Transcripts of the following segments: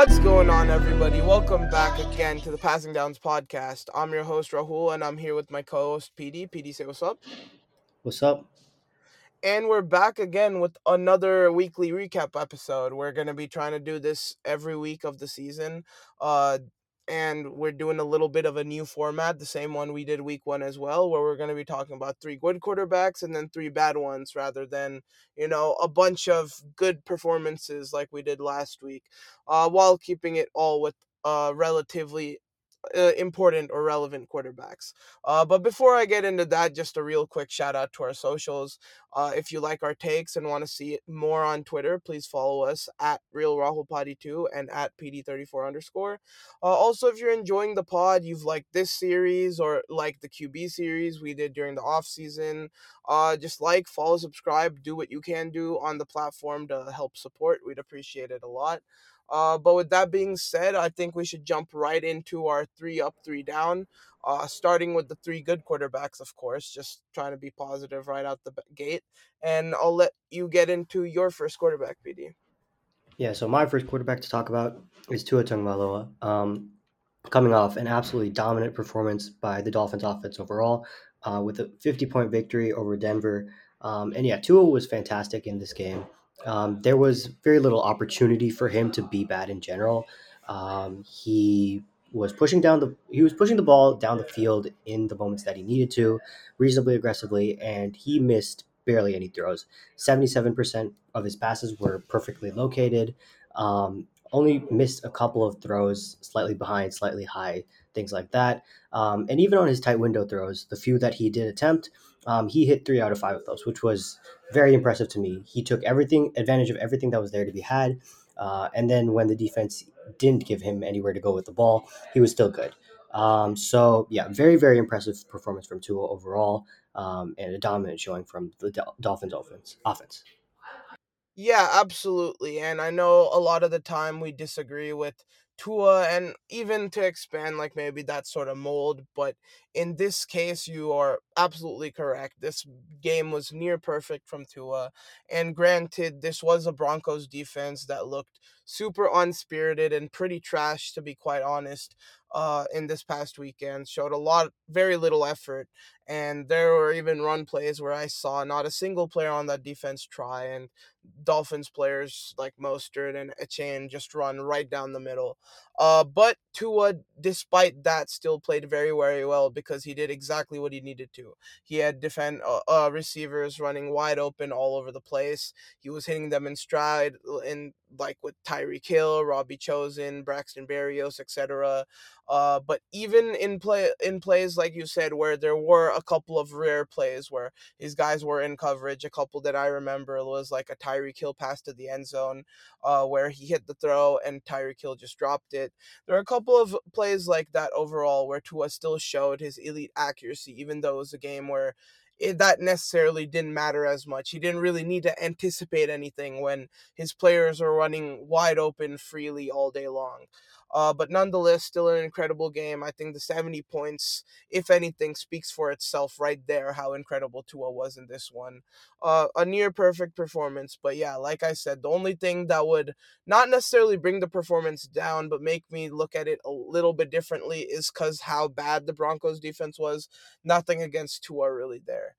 What's going on, everybody? Welcome back again to the Passing Downs podcast. I'm your host, Rahul, and I'm here with my co host, PD. PD, say what's up. What's up? And we're back again with another weekly recap episode. We're going to be trying to do this every week of the season. Uh, and we're doing a little bit of a new format, the same one we did week one as well, where we're going to be talking about three good quarterbacks and then three bad ones rather than, you know, a bunch of good performances like we did last week, uh, while keeping it all with uh, relatively uh, important or relevant quarterbacks. Uh, but before I get into that, just a real quick shout out to our socials. Uh, if you like our takes and want to see more on Twitter, please follow us at Real Rahul Padhi 2 and at PD34 underscore. Uh, also, if you're enjoying the pod, you've liked this series or like the QB series we did during the off season, uh, just like, follow, subscribe, do what you can do on the platform to help support. We'd appreciate it a lot. Uh, but with that being said, I think we should jump right into our three up, three down. Uh, starting with the three good quarterbacks, of course, just trying to be positive right out the gate. And I'll let you get into your first quarterback, PD. Yeah, so my first quarterback to talk about is Tua Tagovailoa. Um, coming off an absolutely dominant performance by the Dolphins offense overall, uh, with a 50 point victory over Denver. Um, and yeah, Tua was fantastic in this game. Um, there was very little opportunity for him to be bad in general. Um, he was pushing down the he was pushing the ball down the field in the moments that he needed to, reasonably aggressively, and he missed barely any throws. Seventy seven percent of his passes were perfectly located. Um, only missed a couple of throws, slightly behind, slightly high, things like that. Um, and even on his tight window throws, the few that he did attempt, um, he hit three out of five of those, which was very impressive to me. He took everything advantage of everything that was there to be had, uh, and then when the defense didn't give him anywhere to go with the ball, he was still good. Um, so yeah, very very impressive performance from Tua overall, um, and a dominant showing from the Dolphins offense. Offense. Yeah, absolutely. And I know a lot of the time we disagree with Tua and even to expand like maybe that sort of mold, but in this case you are absolutely correct. This game was near perfect from Tua. And granted, this was a Broncos defense that looked super unspirited and pretty trash to be quite honest uh, in this past weekend. Showed a lot, very little effort, and there were even run plays where I saw not a single player on that defense try, and Dolphins players like Mostert and Achane just run right down the middle. Uh, but Tua, despite that, still played very, very well because he did exactly what he needed to. He had defend uh, uh, receivers running wide open all over the place. He was hitting them in stride, in like with Tyreek Hill, Robbie Chosen, Braxton Berrios, etc. Uh, but even in play in plays like you said, where there were a couple of rare plays where these guys were in coverage, a couple that I remember was like a Tyreek Hill pass to the end zone, uh, where he hit the throw and Tyreek Hill just dropped it. There are a couple of plays like that overall where Tua still showed his elite accuracy, even though it was a game where it, that necessarily didn't matter as much. He didn't really need to anticipate anything when his players are running wide open freely all day long. Uh, but nonetheless, still an incredible game. I think the 70 points, if anything, speaks for itself right there, how incredible Tua was in this one. Uh, a near perfect performance. But yeah, like I said, the only thing that would not necessarily bring the performance down, but make me look at it a little bit differently is because how bad the Broncos defense was. Nothing against Tua really there.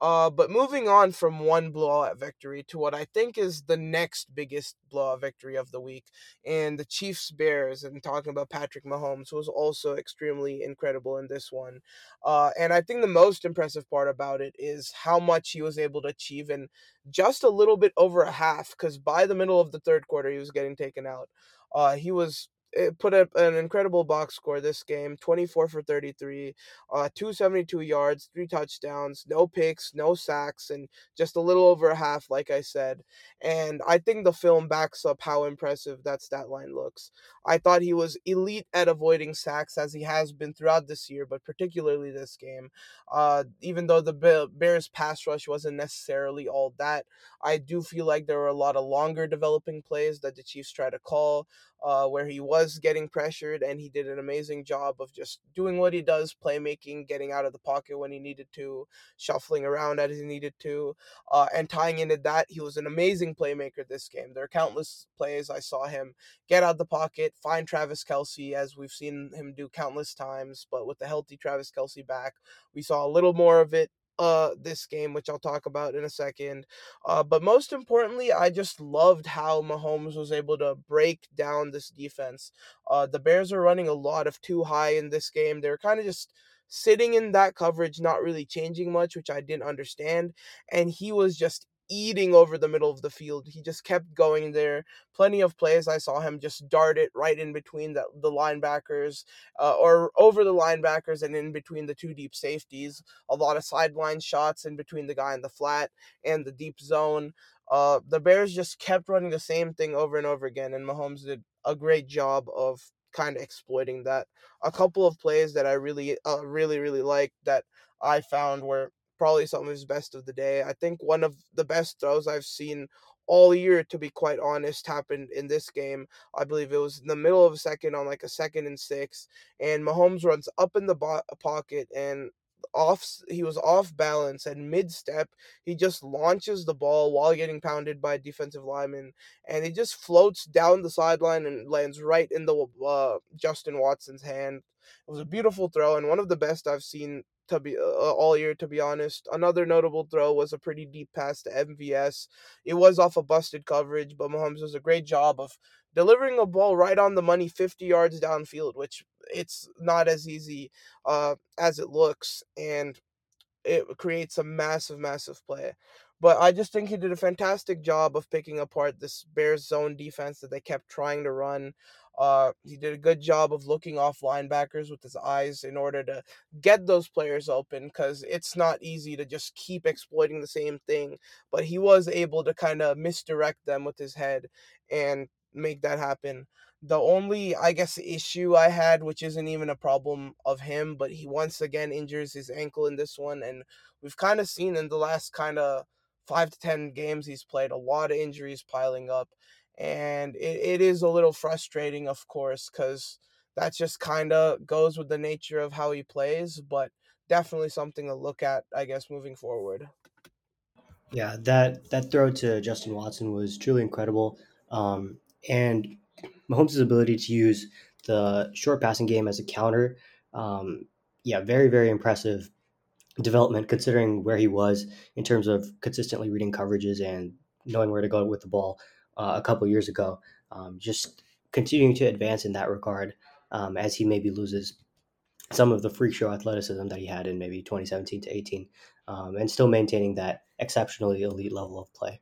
Uh, but moving on from one blowout victory to what I think is the next biggest blowout victory of the week, and the Chiefs Bears, and talking about Patrick Mahomes was also extremely incredible in this one. Uh, and I think the most impressive part about it is how much he was able to achieve in just a little bit over a half, because by the middle of the third quarter, he was getting taken out. Uh, he was it put up an incredible box score this game 24 for 33 uh 272 yards three touchdowns no picks no sacks and just a little over a half like i said and i think the film backs up how impressive that stat line looks. I thought he was elite at avoiding sacks as he has been throughout this year but particularly this game uh even though the bears pass rush wasn't necessarily all that i do feel like there were a lot of longer developing plays that the chiefs try to call uh, where he was getting pressured, and he did an amazing job of just doing what he does, playmaking, getting out of the pocket when he needed to, shuffling around as he needed to, uh, and tying into that, he was an amazing playmaker this game. There are countless plays I saw him get out of the pocket, find Travis Kelce as we've seen him do countless times, but with the healthy Travis Kelce back, we saw a little more of it uh this game which I'll talk about in a second. Uh but most importantly, I just loved how Mahomes was able to break down this defense. Uh the Bears are running a lot of two high in this game. They're kind of just sitting in that coverage not really changing much, which I didn't understand, and he was just eating over the middle of the field. He just kept going there. Plenty of plays I saw him just dart it right in between the, the linebackers uh, or over the linebackers and in between the two deep safeties. A lot of sideline shots in between the guy in the flat and the deep zone. Uh, the Bears just kept running the same thing over and over again, and Mahomes did a great job of kind of exploiting that. A couple of plays that I really, uh, really, really liked that I found were probably some of his best of the day. I think one of the best throws I've seen all year, to be quite honest, happened in this game. I believe it was in the middle of a second on like a second and six, and Mahomes runs up in the bo- pocket and off he was off balance and mid step he just launches the ball while getting pounded by a defensive lineman and he just floats down the sideline and lands right in the uh, Justin Watson's hand it was a beautiful throw and one of the best I've seen to be uh, all year to be honest. Another notable throw was a pretty deep pass to MVS. It was off a busted coverage, but Mahomes does a great job of delivering a ball right on the money 50 yards downfield, which it's not as easy uh, as it looks and it creates a massive massive play. But I just think he did a fantastic job of picking apart this Bears zone defense that they kept trying to run. Uh, he did a good job of looking off linebackers with his eyes in order to get those players open because it's not easy to just keep exploiting the same thing. But he was able to kind of misdirect them with his head and make that happen. The only, I guess, issue I had, which isn't even a problem of him, but he once again injures his ankle in this one. And we've kind of seen in the last kind of five to 10 games he's played, a lot of injuries piling up and it, it is a little frustrating of course because that just kind of goes with the nature of how he plays but definitely something to look at i guess moving forward. Yeah, that that throw to Justin Watson was truly incredible, um, and Mahomes' ability to use the short passing game as a counter, um, yeah, very very impressive development considering where he was in terms of consistently reading coverages and knowing where to go with the ball uh, a couple years ago. Um, just continuing to advance in that regard um, as he maybe loses some of the freak show athleticism that he had in maybe 2017 to 18, um, and still maintaining that exceptionally elite level of play.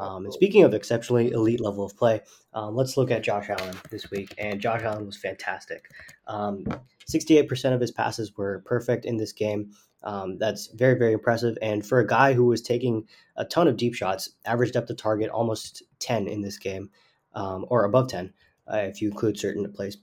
Um, and speaking of exceptionally elite level of play, um, let's look at Josh Allen this week. And Josh Allen was fantastic. Um, 68% of his passes were perfect in this game. Um, that's very, very impressive. And for a guy who was taking a ton of deep shots, average depth of target almost 10 in this game, um, or above 10 uh, if you include certain plays.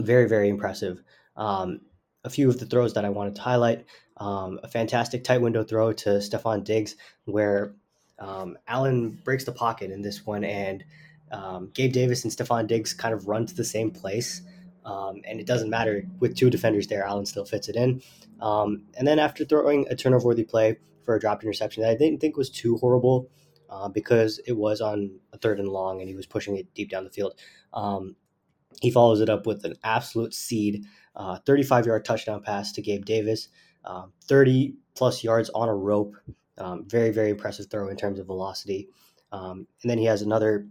Very, very impressive. Um, a few of the throws that I wanted to highlight a fantastic tight window throw to Stefon Diggs, where um, Allen breaks the pocket in this one, and um, Gabe Davis and Stefon Diggs kind of run to the same place. Um, and it doesn't matter with two defenders there, Allen still fits it in. Um, and then after throwing a turnover worthy play for a dropped interception that I didn't think was too horrible uh, because it was on a third and long and he was pushing it deep down the field. Um, he follows it up with an absolute seed, uh, 35 yard touchdown pass to Gabe Davis, uh, 30 plus yards on a rope. Um, very, very impressive throw in terms of velocity. Um, and then he has another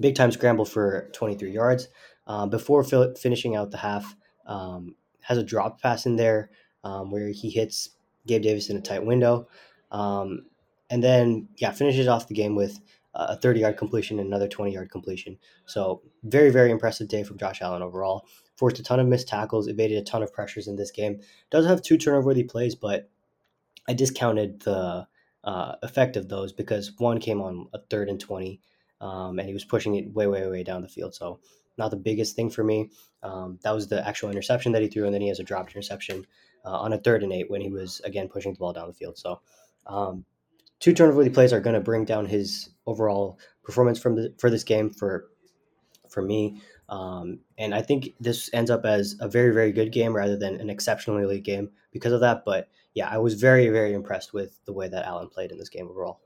big time scramble for 23 yards um, before finishing out the half. Um, has a drop pass in there um, where he hits Gabe Davis in a tight window. Um, and then, yeah, finishes off the game with a 30 yard completion and another 20 yard completion. So, very, very impressive day from Josh Allen overall. Forced a ton of missed tackles, evaded a ton of pressures in this game. Does have two turnover worthy plays, but I discounted the uh, effect of those because one came on a third and 20, um, and he was pushing it way, way, way down the field. So, not the biggest thing for me. Um, that was the actual interception that he threw, and then he has a dropped interception uh, on a third and eight when he was again pushing the ball down the field. So, um, two turnover plays are going to bring down his overall performance from the, for this game for for me. Um, and I think this ends up as a very, very good game rather than an exceptionally elite game because of that. But yeah, I was very, very impressed with the way that Allen played in this game overall.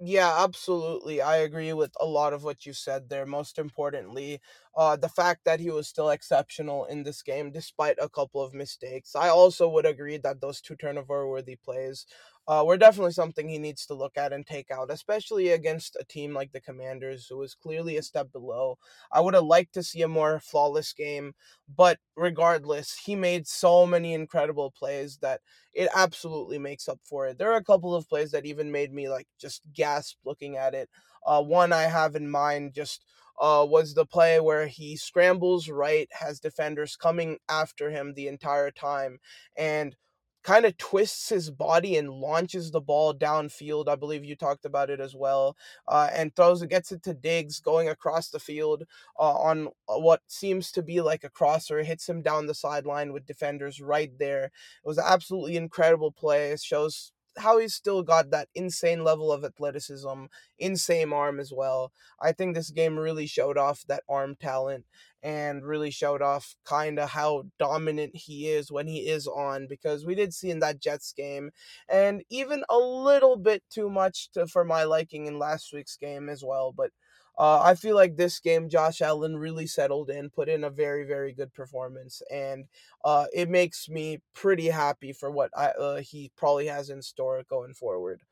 Yeah, absolutely. I agree with a lot of what you said there. Most importantly, uh, the fact that he was still exceptional in this game despite a couple of mistakes. I also would agree that those two turnover worthy plays uh, were definitely something he needs to look at and take out, especially against a team like the Commanders, who is clearly a step below. I would have liked to see a more flawless game, but regardless, he made so many incredible plays that it absolutely makes up for it. There are a couple of plays that even made me like just gasp looking at it. Uh, one I have in mind just uh, was the play where he scrambles right, has defenders coming after him the entire time, and kind of twists his body and launches the ball downfield. I believe you talked about it as well, uh, and throws it, gets it to Diggs going across the field uh, on uh, what seems to be like a crosser, hits him down the sideline with defenders right there. It was absolutely incredible play. It shows how he's still got that insane level of athleticism, insane arm as well. I think this game really showed off that arm talent and really showed off kind of how dominant he is when he is on because we did see in that Jets game and even a little bit too much to, for my liking in last week's game as well, but uh, I feel like this game, Josh Allen really settled in, put in a very, very good performance, and uh, it makes me pretty happy for what I, uh, he probably has in store going forward.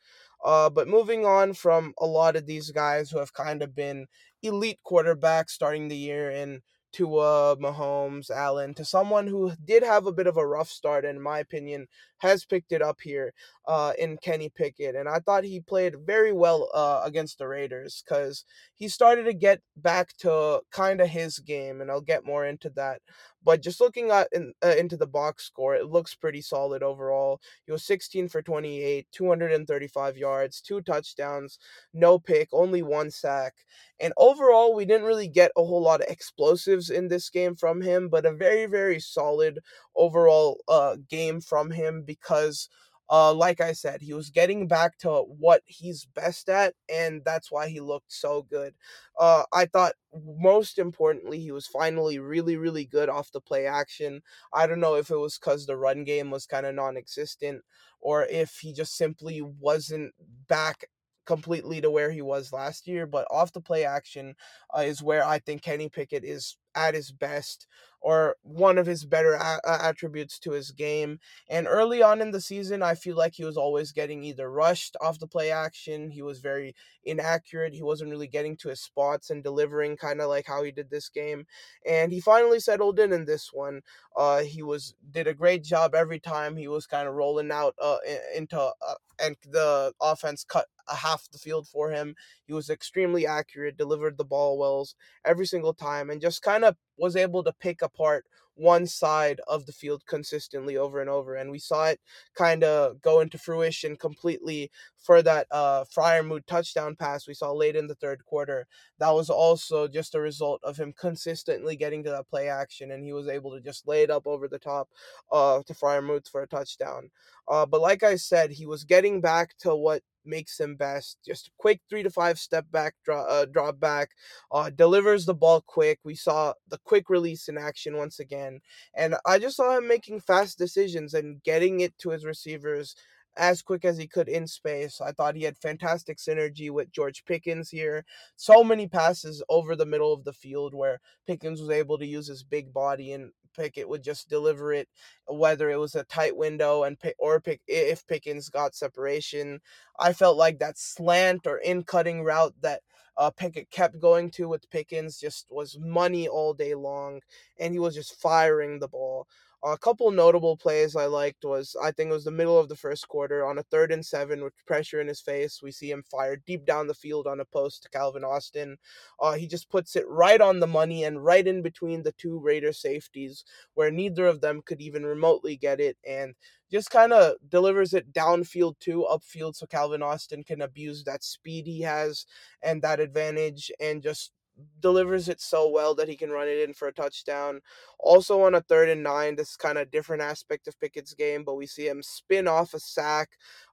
Uh, but moving on from a lot of these guys who have kind of been elite quarterbacks starting the year in Tua, Mahomes, Allen, to someone who did have a bit of a rough start, in my opinion, has picked it up here uh, in Kenny Pickett. And I thought he played very well uh, against the Raiders because he started to get back to kind of his game, and I'll get more into that. But just looking at in, uh, into the box score, it looks pretty solid overall. He was 16 for 28, 235 yards, two touchdowns, no pick, only one sack. And overall, we didn't really get a whole lot of explosives in this game from him, but a very, very solid overall uh, game from him because uh, like I said, he was getting back to what he's best at, and that's why he looked so good. Uh, I thought most importantly, he was finally really, really good off the play action. I don't know if it was because the run game was kind of non existent or if he just simply wasn't back completely to where he was last year, but off the play action uh, is where I think Kenny Pickett is at his best or one of his better a- attributes to his game. And early on in the season, I feel like he was always getting either rushed off the play action, he was very inaccurate, he wasn't really getting to his spots and delivering kind of like how he did this game. And he finally settled in in this one. Uh, he was did a great job every time he was kind of rolling out uh, into uh, and the offense cut half the field for him. He was extremely accurate, delivered the ball wells every single time, and just kind of was able to pick apart one side of the field consistently over and over. And we saw it kind of go into fruition completely for that uh, Freiermuth touchdown pass we saw late in the third quarter. That was also just a result of him consistently getting to that play action, and he was able to just lay it up over the top uh, to Freiermuth for a touchdown. Uh, but like I said, he was getting back to what makes him best. Just a quick three to five step back, draw, uh, drop back, uh, delivers the ball quick. We saw the quick release in action once again. And I just saw him making fast decisions and getting it to his receivers as quick as he could in space. I thought he had fantastic synergy with George Pickens here. So many passes over the middle of the field where Pickens was able to use his big body and Pickett would just deliver it, whether it was a tight window and or pick if Pickens got separation. I felt like that slant or in cutting route that uh, Pickett kept going to with Pickens just was money all day long, and he was just firing the ball. A couple notable plays I liked was I think it was the middle of the first quarter on a third and seven with pressure in his face. We see him fire deep down the field on a post to Calvin Austin. Uh, he just puts it right on the money and right in between the two Raider safeties where neither of them could even remotely get it and just kind of delivers it downfield to upfield so Calvin Austin can abuse that speed he has and that advantage and just delivers it so well that he can run it in for a touchdown. Also on a third and nine, this is kind of different aspect of Pickett's game, but we see him spin off a sack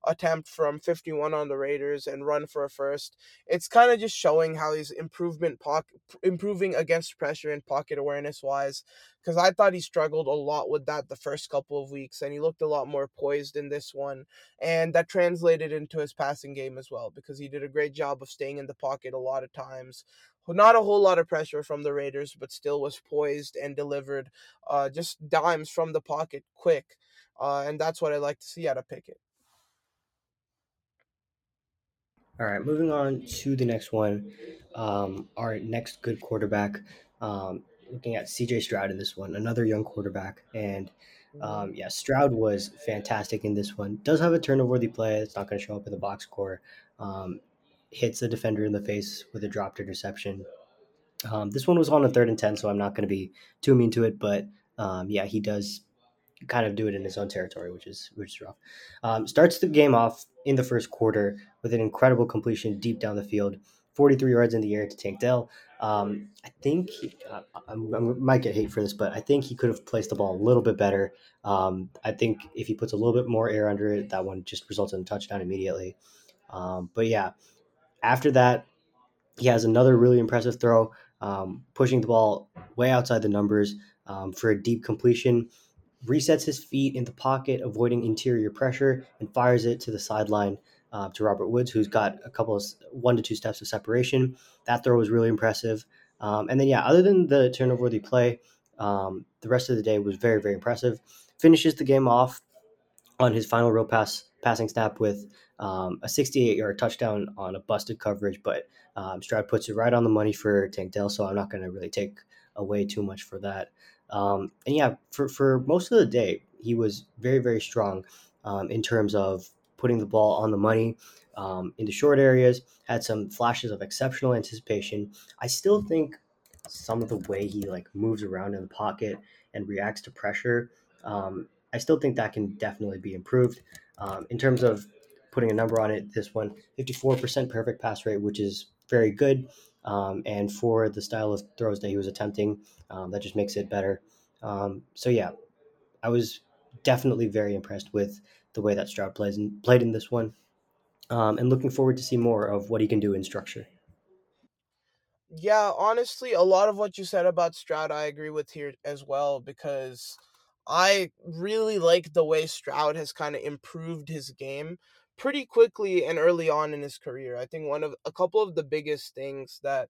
attempt from 51 on the Raiders and run for a first. It's kind of just showing how he's improvement pocket improving against pressure and pocket awareness wise because I thought he struggled a lot with that the first couple of weeks and he looked a lot more poised in this one and that translated into his passing game as well because he did a great job of staying in the pocket a lot of times not a whole lot of pressure from the Raiders, but still was poised and delivered uh, just dimes from the pocket quick. Uh, and that's what I like to see out of Pickett. All right, moving on to the next one. Um, our next good quarterback, um, looking at CJ Stroud in this one, another young quarterback. And um, yeah, Stroud was fantastic in this one. Does have a turnover worthy play. It's not going to show up in the box score. Um, hits a defender in the face with a dropped interception. Um, this one was on a third and 10, so I'm not going to be too mean to it. But um, yeah, he does kind of do it in his own territory, which is which is rough. Um, starts the game off in the first quarter with an incredible completion deep down the field, 43 yards in the air to Tank Dell. Um, I think uh, I, I, might get hate for this, but I think he could have placed the ball a little bit better. Um, I think if he puts a little bit more air under it, that one just results in a touchdown immediately. Um, but yeah, after that, he has another really impressive throw, um, pushing the ball way outside the numbers um, for a deep completion. Resets his feet in the pocket, avoiding interior pressure, and fires it to the sideline uh, to Robert Woods, who's got a couple of one to two steps of separation. That throw was really impressive. Um, and then, yeah, other than the turnover worthy play, um, the rest of the day was very, very impressive. Finishes the game off on his final real pass passing snap with um, a 68 yard touchdown on a busted coverage, but um, Stroud puts it right on the money for Tank Dell, so I'm not going to really take away too much for that. Um, and yeah, for, for most of the day, he was very, very strong um, in terms of putting the ball on the money um, the short areas, had some flashes of exceptional anticipation. I still think some of the way he like moves around in the pocket and reacts to pressure um, I still think that can definitely be improved. Um, in terms of putting a number on it, this one, 54% perfect pass rate, which is very good. Um, and for the style of throws that he was attempting, um, that just makes it better. Um, so, yeah, I was definitely very impressed with the way that Stroud plays played in this one. Um, and looking forward to see more of what he can do in structure. Yeah, honestly, a lot of what you said about Stroud, I agree with here as well because I really like the way Stroud has kind of improved his game pretty quickly and early on in his career. I think one of a couple of the biggest things that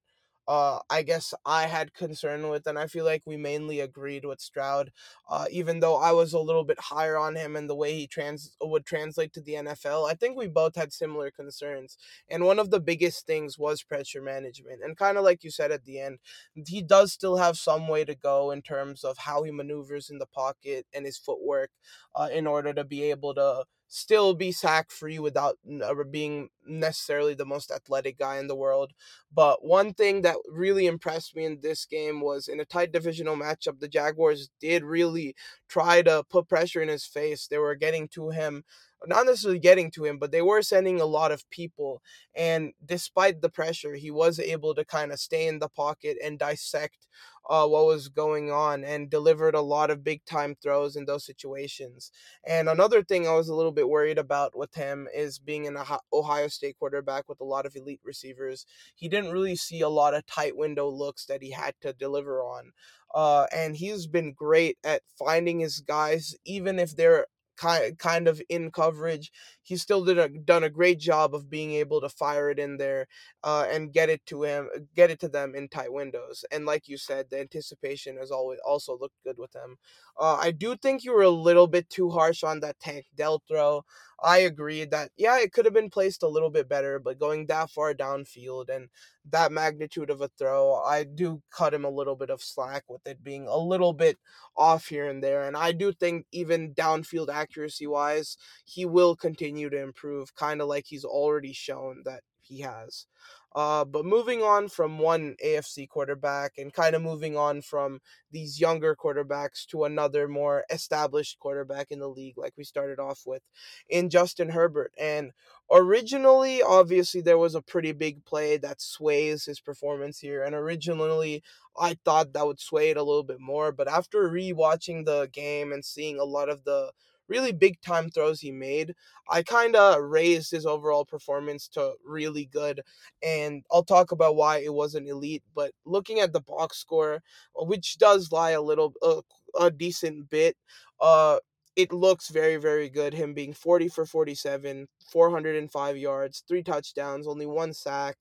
uh, I guess I had concern with, and I feel like we mainly agreed with Stroud, uh, even though I was a little bit higher on him and the way he trans would translate to the NFL. I think we both had similar concerns, and one of the biggest things was pressure management. And kind of like you said at the end, he does still have some way to go in terms of how he maneuvers in the pocket and his footwork, uh, in order to be able to still be sack free without ever being necessarily the most athletic guy in the world. But one thing that really impressed me in this game was in a tight divisional matchup, the Jaguars did really try to put pressure in his face. They were getting to him not necessarily getting to him, but they were sending a lot of people. And despite the pressure, he was able to kind of stay in the pocket and dissect uh, what was going on and delivered a lot of big time throws in those situations. And another thing I was a little bit worried about with him is being an Ohio State quarterback with a lot of elite receivers. He didn't really see a lot of tight window looks that he had to deliver on. Uh, and he's been great at finding his guys, even if they're kind kind of in coverage. He still did a, done a great job of being able to fire it in there uh, and get it to him, get it to them in tight windows. And like you said, the anticipation has always also looked good with him. Uh, I do think you were a little bit too harsh on that Tank Dell throw. I agree that yeah, it could have been placed a little bit better, but going that far downfield and that magnitude of a throw, I do cut him a little bit of slack with it being a little bit off here and there. And I do think even downfield accuracy wise, he will continue to improve, kind of like he's already shown that he has. Uh, but moving on from one AFC quarterback and kind of moving on from these younger quarterbacks to another more established quarterback in the league, like we started off with in Justin Herbert. And originally, obviously, there was a pretty big play that sways his performance here. And originally, I thought that would sway it a little bit more. But after rewatching the game and seeing a lot of the really big time throws he made, I kind of raised his overall performance to really good. And I'll talk about why it wasn't elite. But looking at the box score, which does lie a little, uh, a decent bit, uh, it looks very, very good. Him being 40 for 47, 405 yards, three touchdowns, only one sack.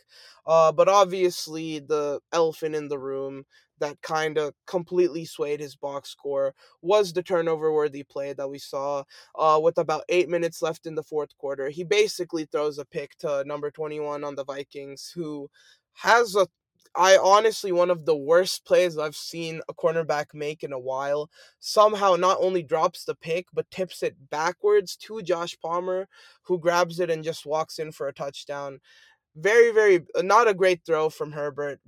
Uh, but obviously, the elephant in the room that kind of completely swayed his box score was the turnover worthy play that we saw uh, with about eight minutes left in the fourth quarter. He basically throws a pick to number 21 on the Vikings, who has a I honestly one of the worst plays I've seen a cornerback make in a while. Somehow not only drops the pick but tips it backwards to Josh Palmer who grabs it and just walks in for a touchdown very very uh, not a great throw from Herbert.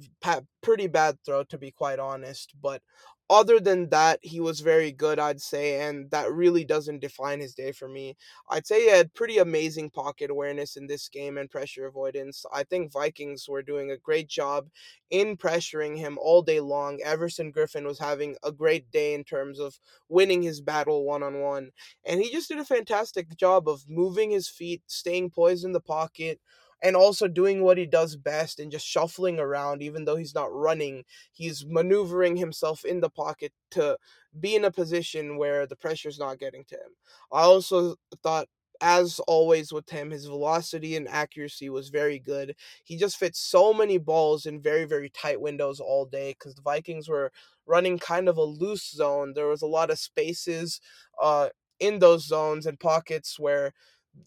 Pretty bad throw to be quite honest, but other than that, he was very good, I'd say, and that really doesn't define his day for me. I'd say he had pretty amazing pocket awareness in this game and pressure avoidance. I think Vikings were doing a great job in pressuring him all day long. Everson Griffen was having a great day in terms of winning his battle one on one, and he just did a fantastic job of moving his feet, staying poised in the pocket, and also doing what he does best and just shuffling around even though he's not running he's maneuvering himself in the pocket to be in a position where the pressure's not getting to him. I also thought as always with him his velocity and accuracy was very good. He just fits so many balls in very very tight windows all day because the vikings were running kind of a loose zone. There was a lot of spaces uh in those zones and pockets where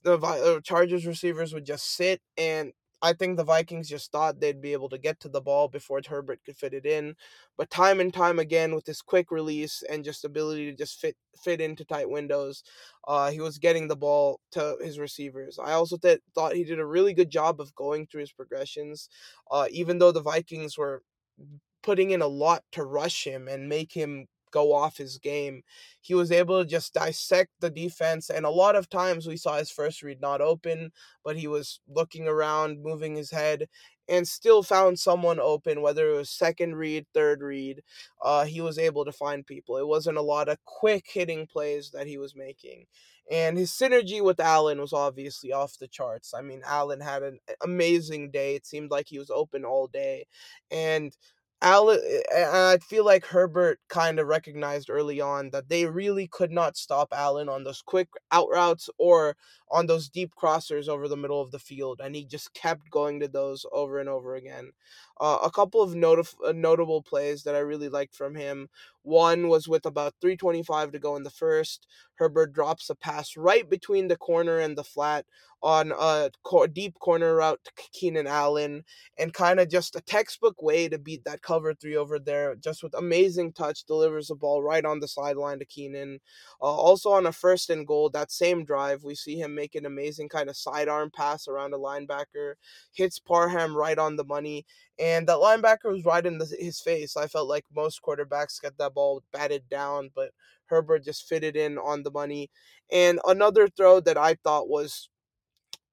the uh, Chargers receivers would just sit, and I think the Vikings just thought they'd be able to get to the ball before Herbert could fit it in. But time and time again, with his quick release and just ability to just fit fit into tight windows, uh, he was getting the ball to his receivers. I also th- thought he did a really good job of going through his progressions, uh, even though the Vikings were putting in a lot to rush him and make him go off his game. He was able to just dissect the defense, and a lot of times we saw his first read not open, but he was looking around, moving his head, and still found someone open, whether it was second read, third read. Uh, he was able to find people. It wasn't a lot of quick hitting plays that he was making. And his synergy with Allen was obviously off the charts. I mean, Allen had an amazing day. It seemed like he was open all day. And Allen, I feel like Herbert kind of recognized early on that they really could not stop Allen on those quick out routes or on those deep crossers over the middle of the field, and he just kept going to those over and over again. Uh, a couple of notif- uh, notable plays that I really liked from him. One was with about 325 to go in the first. Herbert drops a pass right between the corner and the flat on a deep corner route to Keenan Allen, and kind of just a textbook way to beat that cover three over there. Just with amazing touch, delivers the ball right on the sideline to Keenan. Uh, also on a first and goal, that same drive, we see him make an amazing kind of sidearm pass around a linebacker, hits Parham right on the money, and that linebacker was right in the, his face. I felt like most quarterbacks get that ball batted down, but Herbert just fitted in on the money. And another throw that I thought was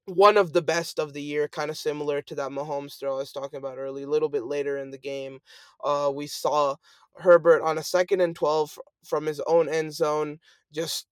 one of the best of the year, kind of similar to that Mahomes throw I was talking about early. A little bit later in the game, uh, we saw Herbert on a second and 12 from his own end zone just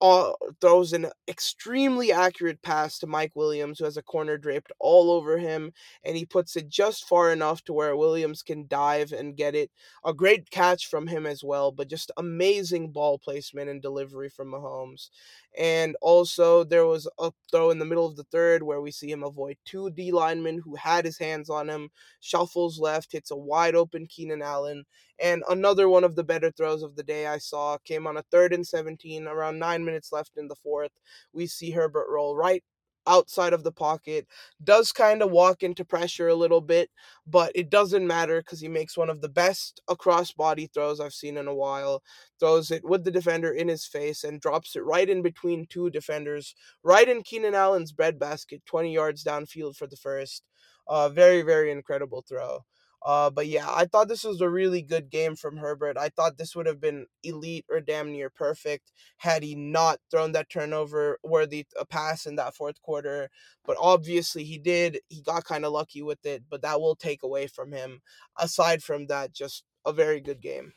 uh, throws an extremely accurate pass to Mike Williams, who has a corner draped all over him, and he puts it just far enough to where Williams can dive and get it. A great catch from him as well, but just amazing ball placement and delivery from Mahomes. And also, there was a throw in the middle of the third where we see him avoid two D linemen who had his hands on him, shuffles left, hits a wide open Keenan Allen. And another one of the better throws of the day I saw came on a third and 17, around nine minutes left in the fourth. We see Herbert roll right outside of the pocket, does kind of walk into pressure a little bit, but it doesn't matter because he makes one of the best across body throws I've seen in a while. Throws it with the defender in his face and drops it right in between two defenders, right in Keenan Allen's breadbasket, 20 yards downfield for the first. Uh, very, very incredible throw. Uh, but yeah, I thought this was a really good game from Herbert. I thought this would have been elite or damn near perfect had he not thrown that turnover worthy pass in that fourth quarter. But obviously he did. He got kind of lucky with it, but that will take away from him. Aside from that, just a very good game.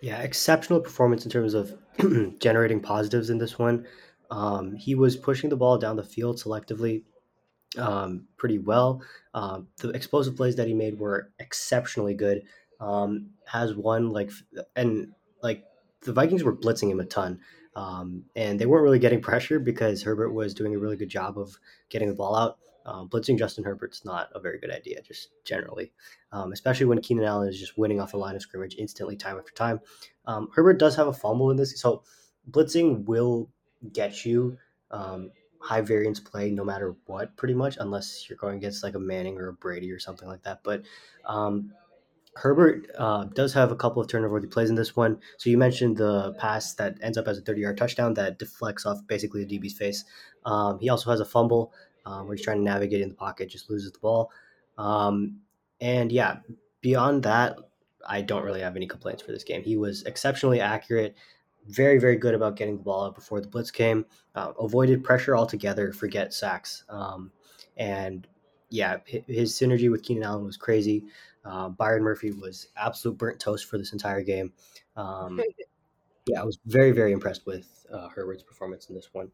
Yeah, exceptional performance in terms of generating positives in this one. Um, he was pushing the ball down the field selectively um, pretty well. Um, the explosive plays that he made were exceptionally good. Um, has one like and like the Vikings were blitzing him a ton, um, and they weren't really getting pressure because Herbert was doing a really good job of getting the ball out. Um, blitzing Justin Herbert's not a very good idea, just generally, um, especially when Keenan Allen is just winning off the line of scrimmage instantly, time after time. Um, Herbert does have a fumble in this, so blitzing will get you um, high variance play no matter what, pretty much, unless you're going against like a Manning or a Brady or something like that. But um, Herbert uh, does have a couple of turnover-worthy plays in this one. So you mentioned the pass that ends up as a 30-yard touchdown that deflects off basically the DB's face. Um, he also has a fumble um, where he's trying to navigate in the pocket, just loses the ball. Um, and yeah, beyond that, I don't really have any complaints for this game. He was exceptionally accurate very, very good about getting the ball out before the blitz came. Uh, avoided pressure altogether. Forget sacks. Um, and yeah, his synergy with Keenan Allen was crazy. Uh, Byron Murphy was absolute burnt toast for this entire game. Um, yeah, I was very, very impressed with uh, Herbert's performance in this one.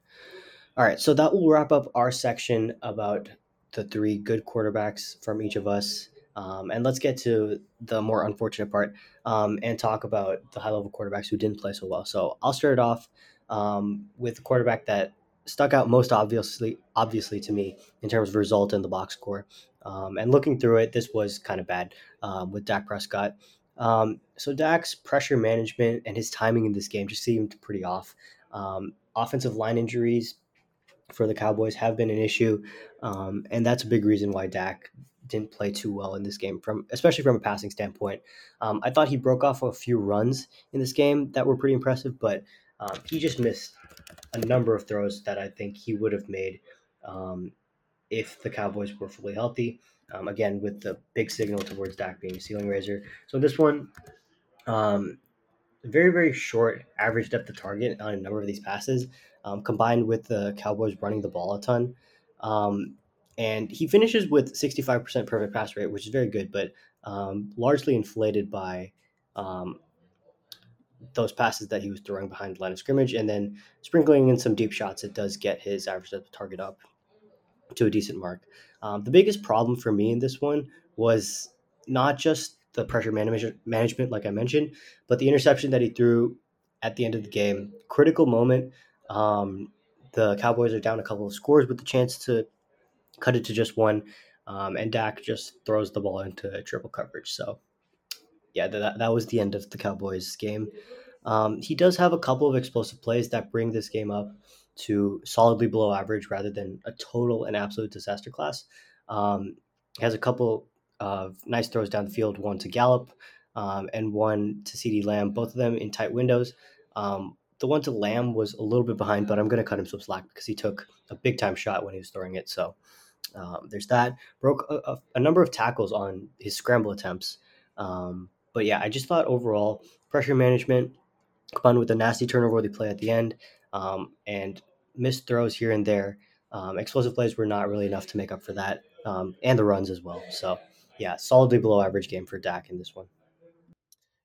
All right, so that will wrap up our section about the three good quarterbacks from each of us. Um, and let's get to the more unfortunate part um, and talk about the high level quarterbacks who didn't play so well. So I'll start it off um, with the quarterback that stuck out most obviously obviously to me in terms of result in the box score. Um, and looking through it, this was kind of bad um, with Dak Prescott. Um, so Dak's pressure management and his timing in this game just seemed pretty off. offensive line injuries for the Cowboys have been an issue, and that's a big reason why Dak didn't play too well in this game, from especially from a passing standpoint. Um, I thought he broke off a few runs in this game that were pretty impressive, but um, he just missed a number of throws that I think he would have made um, if the Cowboys were fully healthy. Um, again, with the big signal towards Dak being a ceiling raiser. So this one, um, very very short average depth of target on a number of these passes, um, combined with the Cowboys running the ball a ton. Um, and he finishes with 65% perfect pass rate, which is very good, but um, largely inflated by um, those passes that he was throwing behind the line of scrimmage, and then sprinkling in some deep shots. It does get his average depth target up to a decent mark. Um, the biggest problem for me in this one was not just the pressure management, management, like I mentioned, but the interception that he threw at the end of the game. Critical moment. Um, the Cowboys are down a couple of scores with the chance to cut it to just one, um, and Dak just throws the ball into triple coverage. So, yeah, that, that was the end of the Cowboys game. Um, he does have a couple of explosive plays that bring this game up to solidly below average rather than a total and absolute disaster class. Um, he has a couple of nice throws down the field, one to Gallup um, and one to CeeDee Lamb, both of them in tight windows. Um, the one to Lamb was a little bit behind, but I'm going to cut him some slack because he took a big time shot when he was throwing it. So um, there's that. Broke a, a, a, number of tackles on his scramble attempts. Um, but yeah, I just thought overall pressure management combined with a nasty turnover they play at the end um, and missed throws here and there. Um, explosive plays were not really enough to make up for that, um, and the runs as well. So yeah, solidly below average game for Dak in this one.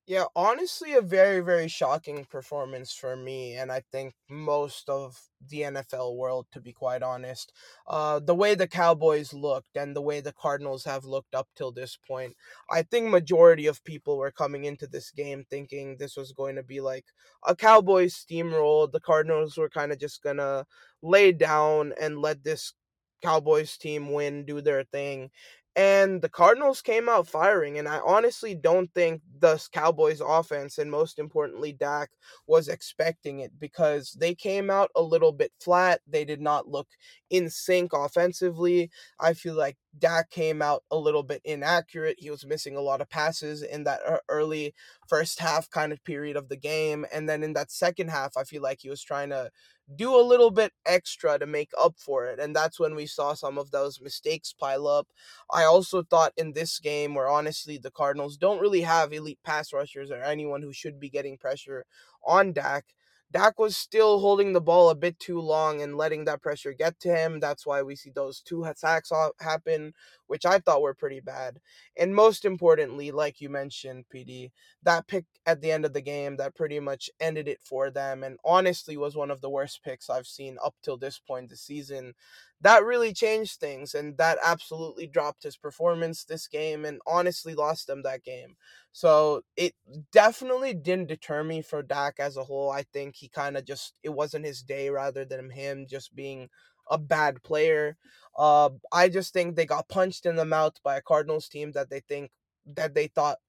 Yeah, honestly, a very, very shocking performance for me, and I think most of the NFL world, to be quite honest. Uh, the way the Cowboys looked and the way the Cardinals have looked up till this point, I think majority of people were coming into this game thinking this was going to be like a Cowboys steamroll. The Cardinals were kind of just gonna lay down and let this Cowboys team win, do their thing and the Cardinals came out firing. And I honestly don't think the Cowboys offense, and most importantly, Dak, was expecting it because they came out a little bit flat. They did not look in sync offensively. I feel like Dak came out a little bit inaccurate. He was missing a lot of passes in that uh, early first half kind of period of the game. And then in that second half, I feel like he was trying to do a little bit extra to make up for it. And that's when we saw some of those mistakes pile up. I also thought in this game, where honestly the Cardinals don't really have elite pass rushers or anyone who should be getting pressure on Dak. Dak was still holding the ball a bit too long and letting that pressure get to him. That's why we see those two sacks happen, which I thought were pretty bad. And most importantly, like you mentioned, PD, that pick at the end of the game that pretty much ended it for them and honestly was one of the worst picks I've seen up till this point this season. That really changed things and that absolutely dropped his performance this game and honestly lost them that game. So it definitely didn't deter me for Dak as a whole. I think he kind of just it wasn't his day rather than him just being a bad player. Uh, I just think they got punched in the mouth by a Cardinals team that they think that they thought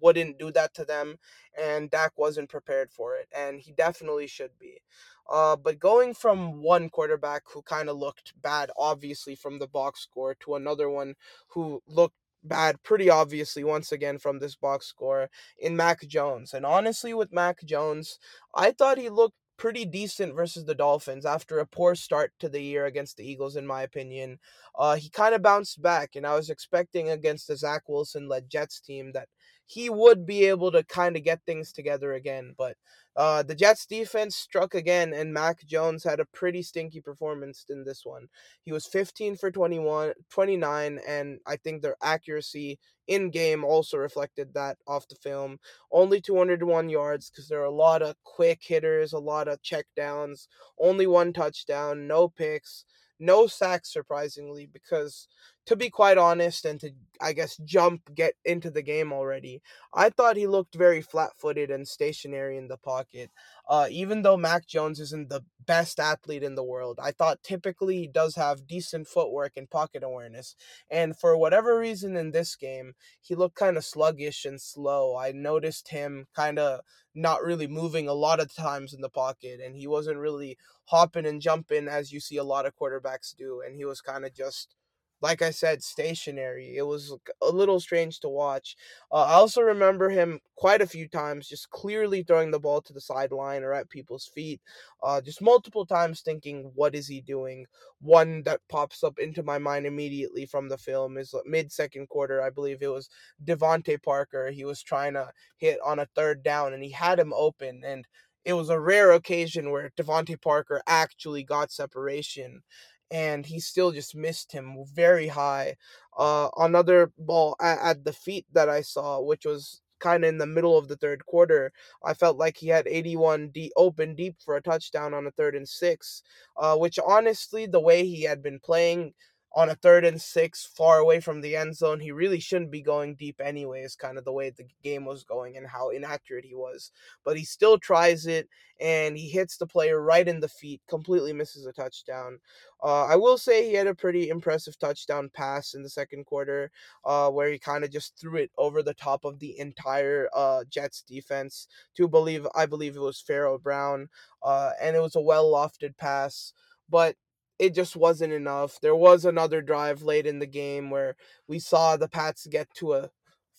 wouldn't do that to them, and Dak wasn't prepared for it, and he definitely should be. Uh, but going from one quarterback who kind of looked bad, obviously from the box score, to another one who looked bad pretty obviously once again from this box score in Mac Jones. And honestly, with Mac Jones, I thought he looked pretty decent versus the Dolphins after a poor start to the year against the Eagles, in my opinion. Uh, he kind of bounced back, and I was expecting against the Zach Wilson led Jets team that he would be able to kind of get things together again. But uh, the Jets defense struck again, and Mac Jones had a pretty stinky performance in this one. He was 15 for 21, 29, and I think their accuracy in game also reflected that off the film. Only 201 yards because there are a lot of quick hitters, a lot of checkdowns, only one touchdown, no picks no sacks surprisingly because to be quite honest and to i guess jump get into the game already i thought he looked very flat-footed and stationary in the pocket uh, even though mac jones isn't the best athlete in the world i thought typically he does have decent footwork and pocket awareness and for whatever reason in this game he looked kind of sluggish and slow i noticed him kind of not really moving a lot of times in the pocket and he wasn't really hopping and jumping as you see a lot of quarterbacks do and he was kind of just like I said, stationary. It was a little strange to watch. Uh, I also remember him quite a few times just clearly throwing the ball to the sideline or at people's feet, uh, just multiple times thinking, what is he doing? One that pops up into my mind immediately from the film is mid second quarter. I believe it was DeVante Parker. He was trying to hit on a third down and he had him open and it was a rare occasion where DeVante Parker actually got separation and he still just missed him very high. Uh, another ball at, at the feet that I saw, which was kind of in the middle of the third quarter, I felt like he had 81 deep, open deep for a touchdown on a third and six, uh, which honestly, the way he had been playing on a third and six far away from the end zone. He really shouldn't be going deep anyways, kind of the way the game was going and how inaccurate he was. But he still tries it and he hits the player right in the feet, completely misses a touchdown. Uh, I will say he had a pretty impressive touchdown pass in the second quarter uh, where he kind of just threw it over the top of the entire uh, Jets defense to believe, I believe it was Pharaoh Brown. Uh, and it was a well lofted pass. But it just wasn't enough. There was another drive late in the game where we saw the Pats get to a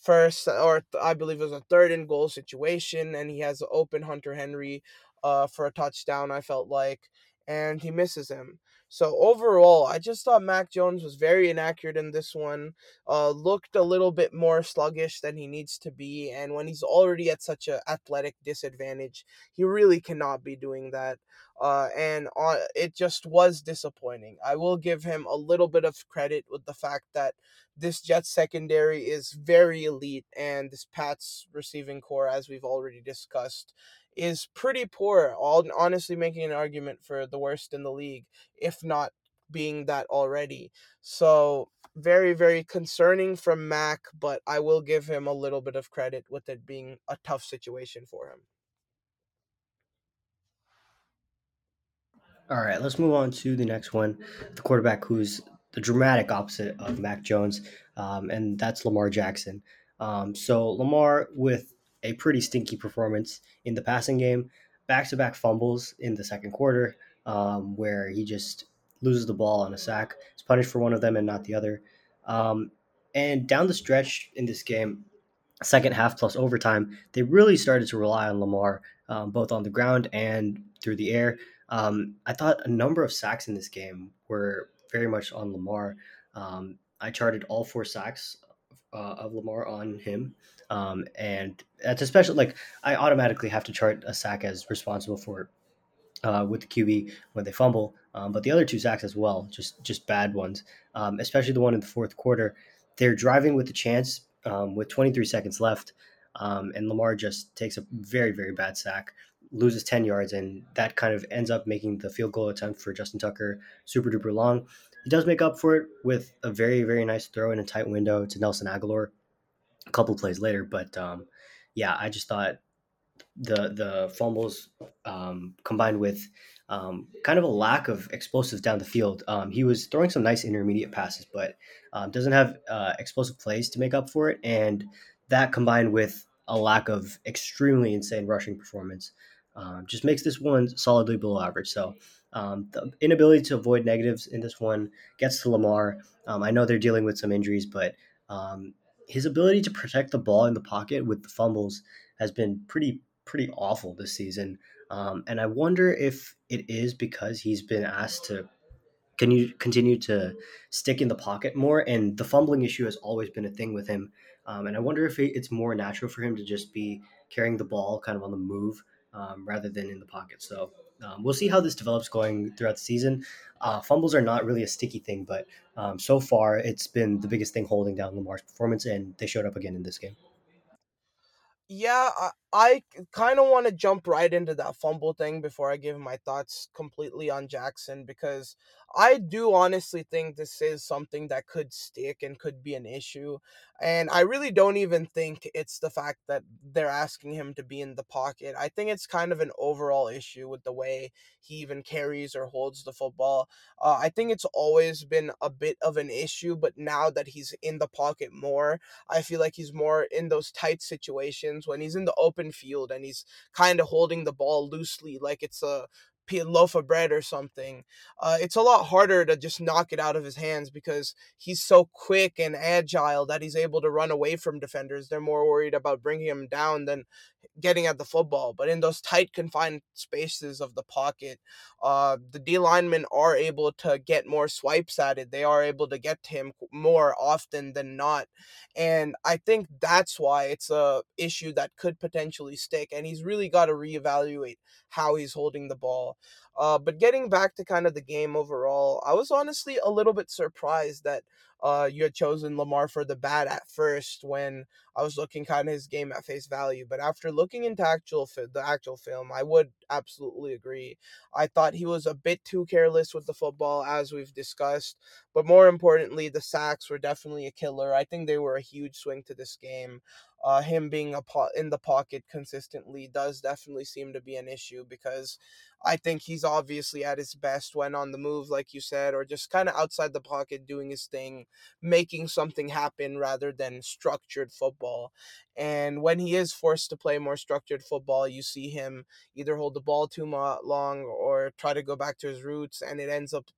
first or I believe it was a third and goal situation, and he has open Hunter Henry uh, for a touchdown. I felt like, and he misses him. So overall, I just thought Mac Jones was very inaccurate in this one. Uh, looked a little bit more sluggish than he needs to be, and when he's already at such an athletic disadvantage, he really cannot be doing that. Uh, and uh, it just was disappointing. I will give him a little bit of credit with the fact that this Jets secondary is very elite, and this Pats receiving corps, as we've already discussed, is pretty poor. All honestly making an argument for the worst in the league, if not being that already. So very very concerning from Mac, but I will give him a little bit of credit with it being a tough situation for him. All right, let's move on to the next one. The quarterback who's the dramatic opposite of Mac Jones, um, and that's Lamar Jackson. Um, so Lamar with a pretty stinky performance in the passing game, back to back fumbles in the second quarter, um, where he just loses the ball on a sack. He's punished for one of them and not the other. Um, and down the stretch in this game, second half plus overtime, they really started to rely on Lamar, um, both on the ground and through the air. Um, I thought a number of sacks in this game were very much on Lamar. Um, I charted all four sacks uh, of Lamar on him. Um, and that's especially like I automatically have to chart a sack as responsible for uh, with the QB when they fumble, um, but the other two sacks as well, just just bad ones. Um, especially the one in the fourth quarter, they're driving with the chance um, with 23 seconds left, um, and Lamar just takes a very very bad sack, loses 10 yards, and that kind of ends up making the field goal attempt for Justin Tucker super duper long. He does make up for it with a very very nice throw in a tight window to Nelson Agholor a couple plays later, but um, yeah, I just thought the the fumbles um, combined with um, kind of a lack of explosives down the field. Um, he was throwing some nice intermediate passes, but um, doesn't have uh, explosive plays to make up for it. And that combined with a lack of extremely insane rushing performance um, just makes this one solidly below average. So um, the inability to avoid negatives in this one gets to Lamar. I know they're dealing with some injuries, but his ability to protect the ball in the pocket with the fumbles has been pretty pretty awful this season. Um, and I wonder if it is because he's been asked to can you continue to stick in the pocket more and the fumbling issue has always been a thing with him um, and i wonder if it's more natural for him to just be carrying the ball kind of on the move um, rather than in the pocket so um, we'll see how this develops going throughout the season. Uh, fumbles are not really a sticky thing but um, so far it's been the biggest thing holding down lamar's performance and they showed up again in this game. Yeah, I, kind of want to jump right into that fumble thing before I give my thoughts completely on Jackson because I do honestly think this is something that could stick and could be an issue. And I really don't even think it's the fact that they're asking him to be in the pocket. I think it's kind of an overall issue with the way he even carries or holds the football. Uh, I think it's always been a bit of an issue, but now that he's in the pocket more, I feel like he's more in those tight situations when he's in the open field and he's kind of holding the ball loosely like it's a loaf of bread or something. Uh, it's a lot harder to just knock it out of his hands because he's so quick and agile that he's able to run away from defenders. They're more worried about bringing him down than getting at the football. But in those tight, confined spaces of the pocket, uh, the D linemen are able to get more swipes at it. They are able to get to him more often than not. And I think that's why it's a issue that could potentially stick. And he's really got to reevaluate how he's holding the ball. Uh, but getting back to kind of the game overall, I was honestly a little bit surprised that uh, you had chosen Lamar for the bat at first when I was looking kind of his game at face value. But after looking into actual fi- the actual film, I would absolutely agree. I thought he was a bit too careless with the football, as we've discussed. But more importantly, the sacks were definitely a killer. I think they were a huge swing to this game. Uh, him being a po- in the pocket consistently does definitely seem to be an issue because I think he's obviously at his best when on the move, like you said, or just kind of outside the pocket doing his thing, making something happen rather than structured football. And when he is forced to play more structured football, you see him either hold the ball too long or try to go back to his roots, and it ends up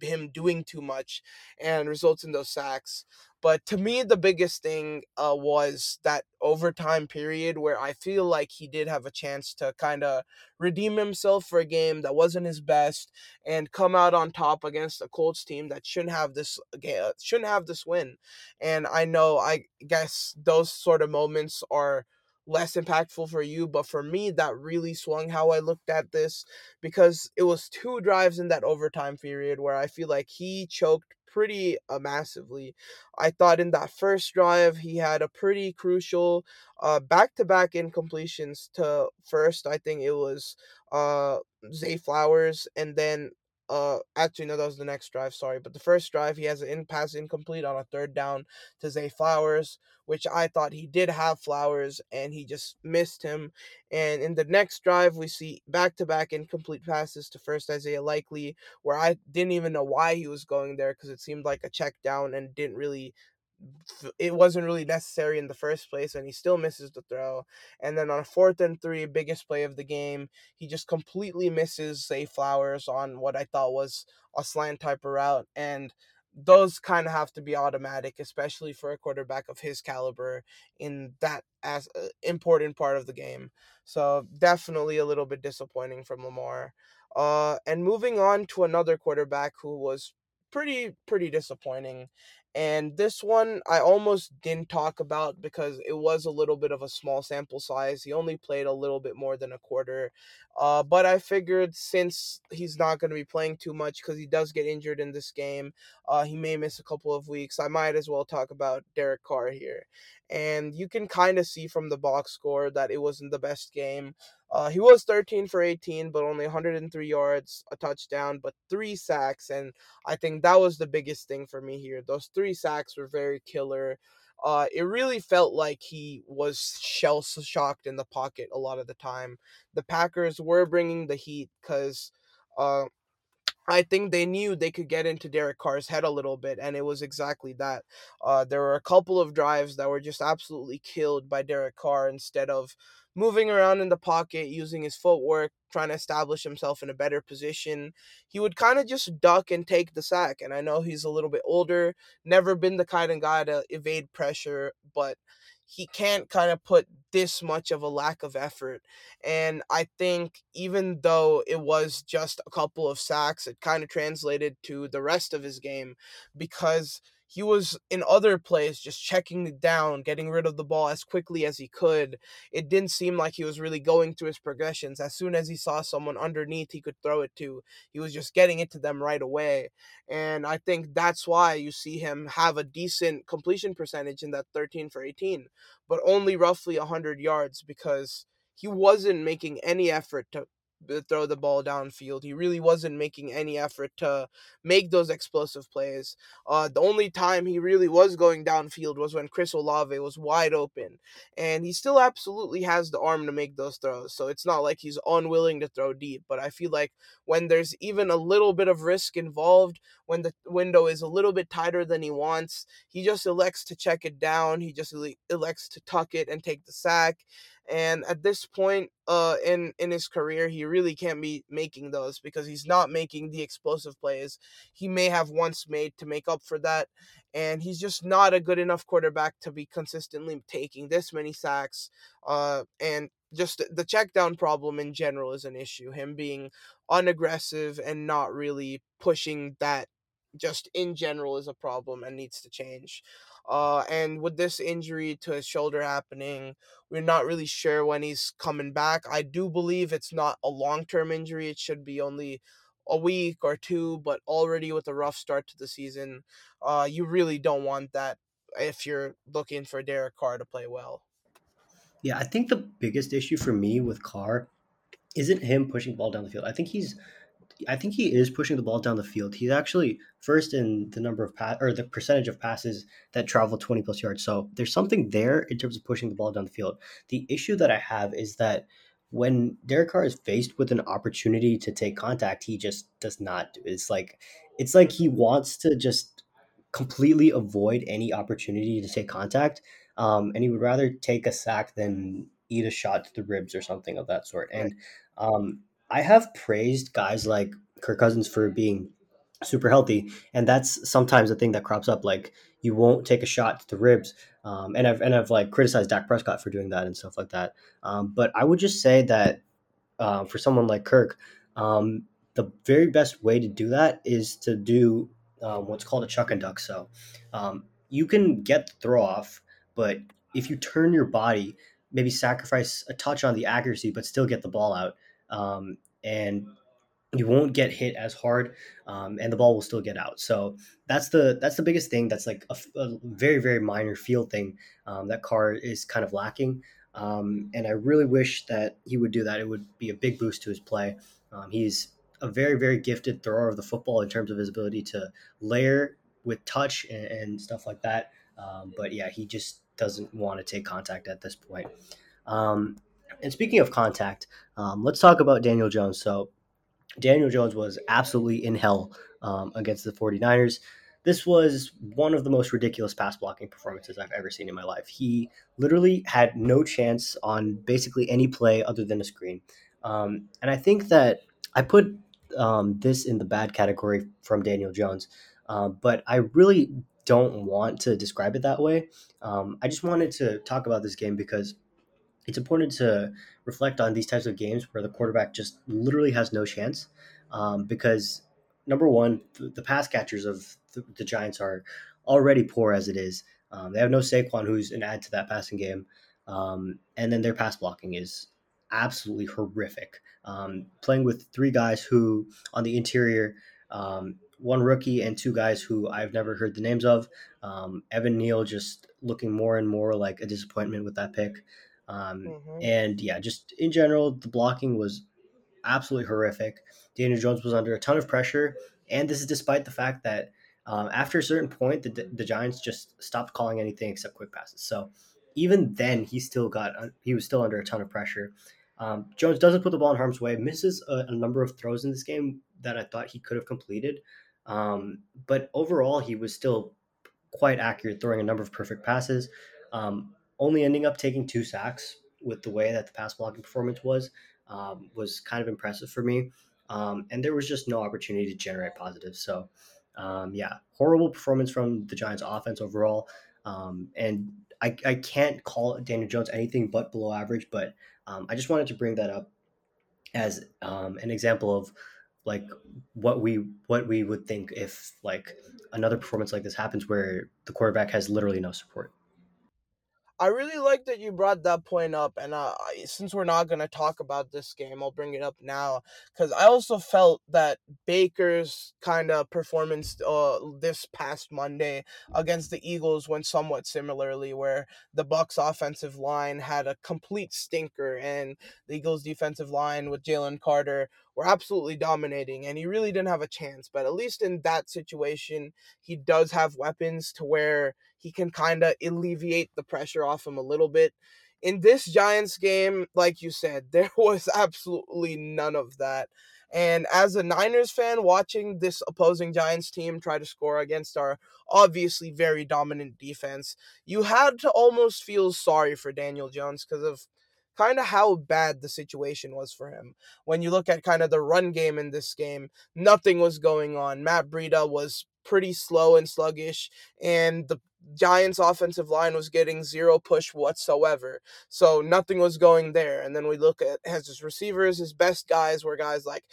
him doing too much and results in those sacks. But to me, the biggest thing uh, was that overtime period where I feel like he did have a chance to kind of redeem himself for a game that wasn't his best and come out on top against a Colts team that shouldn't have this uh, shouldn't have this win. And I know, I guess those sort of moments are less impactful for you, but for me, that really swung how I looked at this because it was two drives in that overtime period where I feel like he choked pretty uh, massively. I thought in that first drive he had a pretty crucial uh, back-to-back incompletions to first I think it was uh Zay Flowers and then uh actually no that was the next drive sorry but the first drive he has an in pass incomplete on a third down to Zay Flowers which I thought he did have Flowers and he just missed him and in the next drive we see back to back incomplete passes to first Isaiah Likely where I didn't even know why he was going there because it seemed like a check down and didn't really it wasn't really necessary in the first place and he still misses the throw and then on a fourth and three biggest play of the game he just completely misses Zay Flowers on what i thought was a slant type of route and those kind of have to be automatic, especially for a quarterback of his caliber in that as uh, important part of the game. So definitely a little bit disappointing from Lamar. Uh, and moving on to another quarterback who was pretty pretty disappointing. And this one I almost didn't talk about because it was a little bit of a small sample size. He only played a little bit more than a quarter. Uh, but I figured since he's not going to be playing too much because he does get injured in this game, uh, he may miss a couple of weeks. I might as well talk about Derek Carr here. And you can kind of see from the box score that it wasn't the best game. Uh, he was 13 for 18, but only 103 yards, a touchdown, but three sacks. And I think that was the biggest thing for me here. Those three sacks were very killer. Uh, it really felt like he was shell shocked in the pocket a lot of the time. The Packers were bringing the heat because uh, I think they knew they could get into Derek Carr's head a little bit, and it was exactly that. Uh, there were a couple of drives that were just absolutely killed by Derek Carr instead of moving around in the pocket, using his footwork, trying to establish himself in a better position. He would kind of just duck and take the sack. And I know he's a little bit older, never been the kind of guy to evade pressure, but he can't kind of put this much of a lack of effort. And I think even though it was just a couple of sacks, it kind of translated to the rest of his game because he was in other plays just checking it down, getting rid of the ball as quickly as he could. It didn't seem like he was really going through his progressions. As soon as he saw someone underneath he could throw it to, he was just getting it to them right away. And I think that's why you see him have a decent completion percentage in that 13 for 18, but only roughly 100 yards because he wasn't making any effort to throw the ball downfield. He really wasn't making any effort to make those explosive plays. Uh, the only time he really was going downfield was when Chris Olave was wide open, and he still absolutely has the arm to make those throws. So it's not like he's unwilling to throw deep. But I feel like when there's even a little bit of risk involved, when the window is a little bit tighter than he wants, he just elects to check it down. He just elects to tuck it and take the sack and at this point uh in in his career he really can't be making those because he's not making the explosive plays. He may have once made to make up for that and he's just not a good enough quarterback to be consistently taking this many sacks uh and just the check down problem in general is an issue him being unaggressive and not really pushing that just in general is a problem and needs to change uh, and with this injury to his shoulder happening, we're not really sure when he's coming back. I do believe it's not a long term injury. It should be only a week or two, but already with a rough start to the season, uh, you really don't want that if you're looking for Derek Carr to play well. Yeah, I think the biggest issue for me with Carr isn't him pushing ball down the field. I think he's I think he is pushing the ball down the field. He's actually first in the number of pass or the percentage of passes that travel 20 plus yards. So there's something there in terms of pushing the ball down the field. The issue that I have is that when Derek Carr is faced with an opportunity to take contact, he just does not do. It's like it's like he wants to just completely avoid any opportunity to take contact, um, and he would rather take a sack than eat a shot to the ribs or something of that sort. And um, I have praised guys like Kirk Cousins for being super healthy, and that's sometimes the thing that crops up. Like you won't take a shot to the ribs, um, and I've and I've like criticized Dak Prescott for doing that and stuff like that. Um, but I would just say that uh, for someone like Kirk, um, the very best way to do that is to do um, what's called a chuck and duck. So um, you can get the throw off, but if you turn your body, maybe sacrifice a touch on the accuracy, but still get the ball out um, and you won't get hit as hard, um, and the ball will still get out. So that's the that's the biggest thing. That's like a, a very very minor field thing um, that Carr is kind of lacking. Um, and I really wish that he would do that. It would be a big boost to his play. Um, he's a very very gifted thrower of the football in terms of his ability to layer with touch and, and stuff like that. Um, but yeah, he just doesn't want to take contact at this point. Um, and speaking of contact, um, let's talk about Daniel Jones. So, Daniel Jones was absolutely in hell um, against the 49ers. This was one of the most ridiculous pass blocking performances I've ever seen in my life. He literally had no chance on basically any play other than a screen. Um, and I think that I put um, this in the bad category from Daniel Jones Um, but I really don't want to describe it that way. Um, I just wanted to talk about this game because it's important to reflect on these types of games where the quarterback just literally has no chance. Um, because number one, the, the pass catchers of the, the, Giants are already poor as it is. Um, they have no Saquon, who's an add to that passing game, um, and then their pass blocking is absolutely horrific. Um, playing with three guys who on the interior, um, one rookie and two guys who I've never heard the names of. Um, Evan Neal just looking more and more like a disappointment with that pick. Um, Mm-hmm. and yeah, just in general, the blocking was absolutely horrific. Daniel Jones was under a ton of pressure, and this is despite the fact that um, after a certain point, the, the Giants just stopped calling anything except quick passes. So even then, he still got he was still under a ton of pressure. Um, Jones doesn't put the ball in harm's way, misses a, a, number of throws in this game that I thought he could have completed, um, but overall he was still quite accurate, throwing a number of perfect passes. Um, only ending up taking two sacks with the way that the pass blocking performance was um, was kind of impressive for me. Um, and there was just no opportunity to generate positives. So, um, yeah, horrible performance from the Giants' offense overall. Um, and I, I can't call Daniel Jones anything but below average, but um, I just wanted to bring that up as um, an example of like what we what we would think if like another performance like this happens where the quarterback has literally no support. I really like that you brought that point up, and uh, since we're not to talk about this game, I'll bring it up now because I also felt that Baker's kind of performance uh, this past Monday against the Eagles went somewhat similarly, where the Bucs offensive line had a complete stinker, and the Eagles defensive line with Jalen Carter were absolutely dominating, and he really didn't have a chance. But at least in that situation, he does have weapons to where he can kind of alleviate the pressure off him a little bit. In this Giants game, like you said, there was absolutely none of that. And as a Niners fan, watching this opposing Giants team try to score against our obviously very dominant defense, you had to almost feel sorry for Daniel Jones because of kind of how bad the situation was for him. When you look at kind of the run game in this game, nothing was going on. Matt Breida was pretty slow and sluggish, and the Giants offensive line was getting zero push whatsoever. So nothing was going there. And then we look at his receivers, his best guys were guys like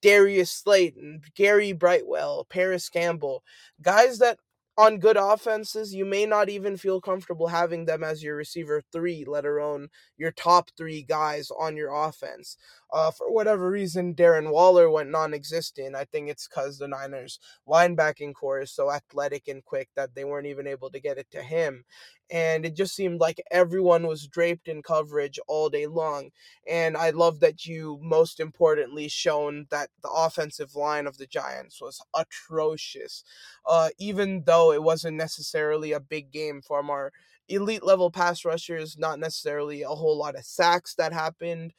Darius Slayton, Gary Brightwell, Parris Campbell, guys that on good offenses, you may not even feel comfortable having them as your receiver three, let alone your top three guys on your offense. Uh, for whatever reason, Darren Waller went non existent. I think it's because the Niners' linebacking corps is so athletic and quick that they weren't even able to get it to him. And it just seemed like everyone was draped in coverage all day long. And I love that you, most importantly, shown that the offensive line of the Giants was atrocious. Uh, even though it wasn't necessarily a big game from our elite level pass rushers, not necessarily a whole lot of sacks that happened.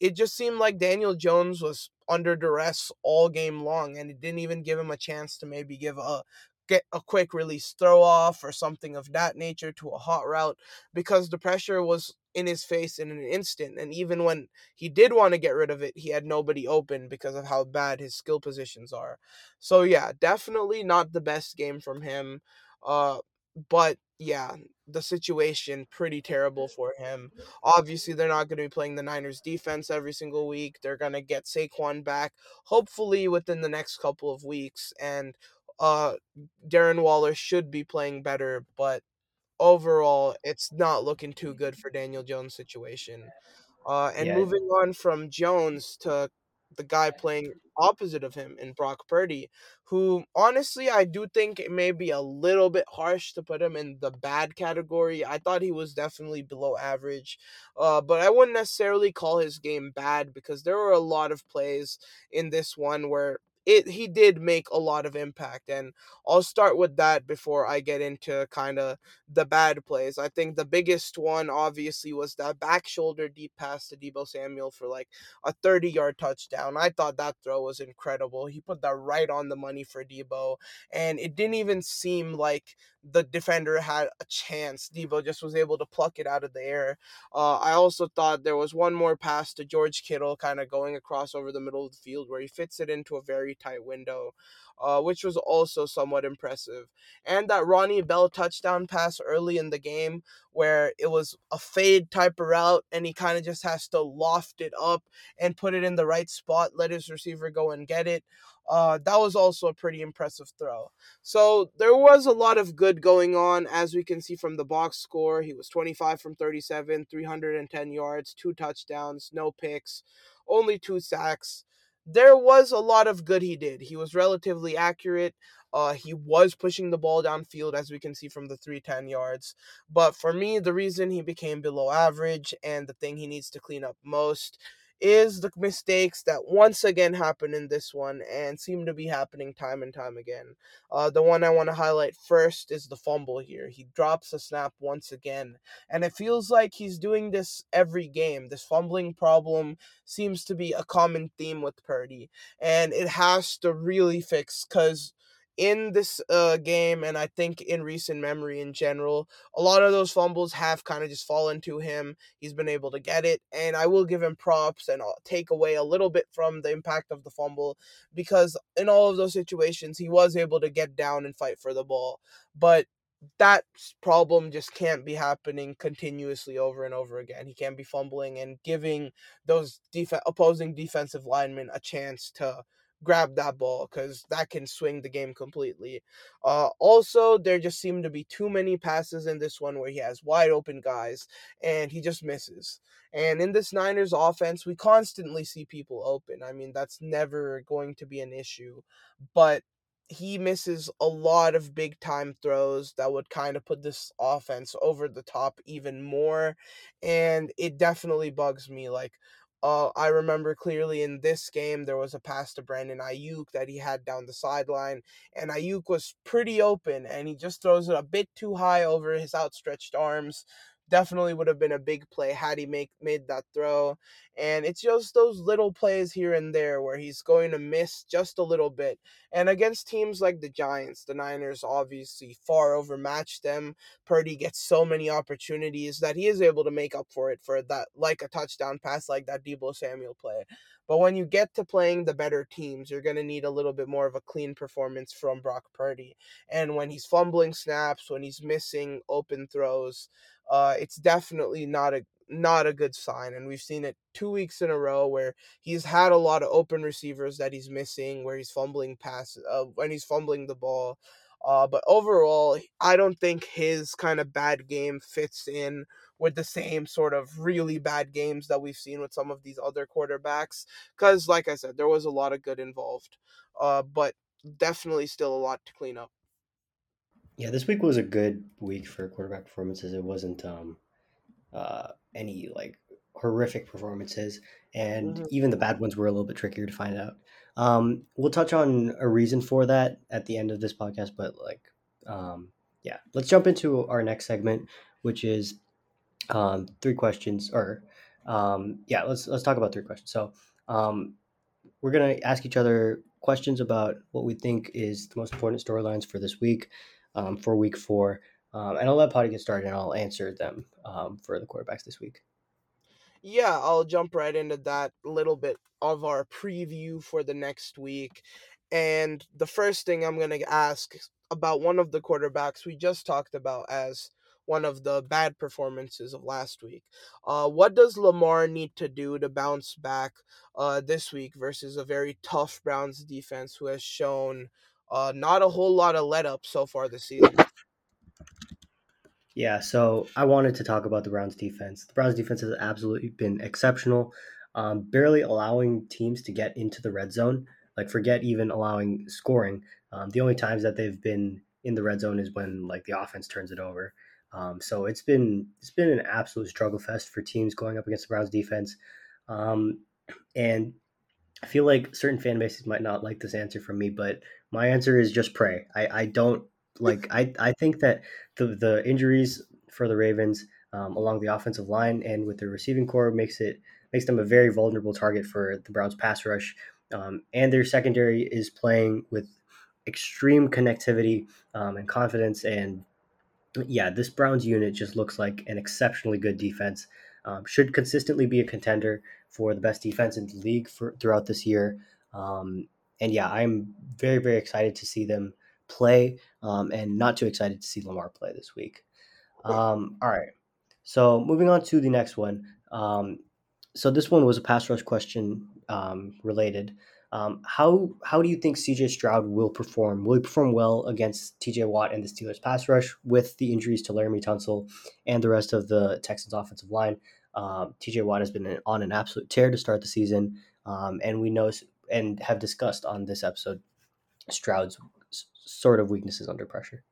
It just seemed like Daniel Jones was under duress all game long, and it didn't even give him a chance to maybe give a get a quick release throw off or something of that nature to a hot route because the pressure was in his face in an instant. And even when he did want to get rid of it, he had nobody open because of how bad his skill positions are. So yeah, definitely not the best game from him. Uh, but yeah, the situation pretty terrible for him. Obviously, they're not going to be playing the Niners defense every single week. They're going to get Saquon back hopefully within the next couple of weeks and uh Darren Waller should be playing better, but overall it's not looking too good for Daniel Jones' situation. Uh and Yeah, moving on from Jones to the guy playing opposite of him in Brock Purdy, who honestly I do think it may be a little bit harsh to put him in the bad category. I thought he was definitely below average, uh, but I wouldn't necessarily call his game bad because there were a lot of plays in this one where it he did make a lot of impact and I'll start with that before I get into kind of the bad plays. I think the biggest one obviously was that back shoulder deep pass to Deebo Samuel for like a 30-yard touchdown. I thought that throw was incredible. He put that right on the money for Deebo and it didn't even seem like the defender had a chance. Deebo just was able to pluck it out of the air. Uh, I also thought there was one more pass to George Kittle, kind of going across over the middle of the field, where he fits it into a very tight window, uh, which was also somewhat impressive. And that Ronnie Bell touchdown pass early in the game, where it was a fade type of route, and he kind of just has to loft it up and put it in the right spot, let his receiver go and get it. Uh, that was also a pretty impressive throw. So there was a lot of good going on, as we can see from the box score. He was 25 from 37, 310 yards, two touchdowns, no picks, only two sacks. There was a lot of good he did. He was relatively accurate. Uh, he was pushing the ball downfield, as we can see from the 310 yards. But for me, the reason he became below average and the thing he needs to clean up most is the mistakes that once again happen in this one and seem to be happening time and time again. Uh, the one I want to highlight first is the fumble here. He drops a snap once again, and it feels like he's doing this every game. This fumbling problem seems to be a common theme with Purdy, and it has to really fix because in this uh, game, and I think in recent memory in general, a lot of those fumbles have kind of just fallen to him. He's been able to get it, and I will give him props and I'll take away a little bit from the impact of the fumble because in all of those situations, he was able to get down and fight for the ball. But that problem just can't be happening continuously over and over again. He can't be fumbling and giving those def- opposing defensive linemen a chance to grab that ball because that can swing the game completely. Uh, also, there just seem to be too many passes in this one where he has wide open guys and he just misses. And in this Niners offense, we constantly see people open. I mean, that's never going to be an issue, but he misses a lot of big time throws that would kind of put this offense over the top even more and it definitely bugs me like uh, I remember clearly in this game there was a pass to Brandon Aiyuk that he had down the sideline, and Aiyuk was pretty open, and he just throws it a bit too high over his outstretched arms. Definitely would have been a big play had he make made that throw, and it's just those little plays here and there where he's going to miss just a little bit. And against teams like the Giants, the Niners obviously far overmatched them. Purdy gets so many opportunities that he is able to make up for it for that, like a touchdown pass, like that Deebo Samuel play. But when you get to playing the better teams, you're going to need a little bit more of a clean performance from Brock Purdy. And when he's fumbling snaps, when he's missing open throws, uh, it's definitely not a not a good sign. And we've seen it two weeks in a row where he's had a lot of open receivers that he's missing, where he's fumbling pass uh, when he's fumbling the ball. Uh, but overall, I don't think his kind of bad game fits in with the same sort of really bad games that we've seen with some of these other quarterbacks. Because, like I said, there was a lot of good involved, uh, but definitely still a lot to clean up. Yeah, this week was a good week for quarterback performances. It wasn't um, uh, any like horrific performances, and Mm-hmm. even the bad ones were a little bit trickier to find out. Um, we'll touch on a reason for that at the end of this podcast, but like, um, yeah, let's jump into our next segment, which is um, three questions, or um, yeah, let's let's talk about three questions. So um, we're gonna ask each other questions about what we think is the most important storylines for this week, um, for week four. Um, and I'll let Padhi get started and I'll answer them um, for the quarterbacks this week. Yeah, I'll jump right into that little bit of our preview for the next week. And the first thing I'm going to ask about one of the quarterbacks we just talked about as one of the bad performances of last week. Uh, what does Lamar need to do to bounce back uh, this week versus a very tough Browns defense who has shown uh, not a whole lot of let up so far this season? Yeah, so I wanted to talk about the Browns defense. The Browns defense has absolutely been exceptional, um, barely allowing teams to get into the red zone. Like, forget even allowing scoring. Um, the only times that they've been in the red zone is when like the offense turns it over. Um, so it's been it's been an absolute struggle fest for teams going up against the Browns defense, um, and I feel like certain fan bases might not like this answer from me, but my answer is just pray. I, I don't like I, I think that the the injuries for the Ravens um, along the offensive line and with their receiving corps makes it makes them a very vulnerable target for the Browns pass rush. Um, and their secondary is playing with extreme connectivity um, and confidence and yeah, this Browns unit just looks like an exceptionally good defense. Um, should consistently be a contender for the best defense in the league for throughout this year. Um, and yeah, I'm very very excited to see them play, um, and not too excited to see Lamar play this week. Um, all right, so moving on to the next one. Um, so this one was a pass rush question um, related. Um, how how do you think CJ Stroud will perform? Will he perform well against TJ Watt and the Steelers pass rush with the injuries to Laremy Tunsil and the rest of the Texans offensive line? Um, TJ Watt has been on an absolute tear to start the season, um, and we know and have discussed on this episode Stroud's sort of weaknesses under pressure.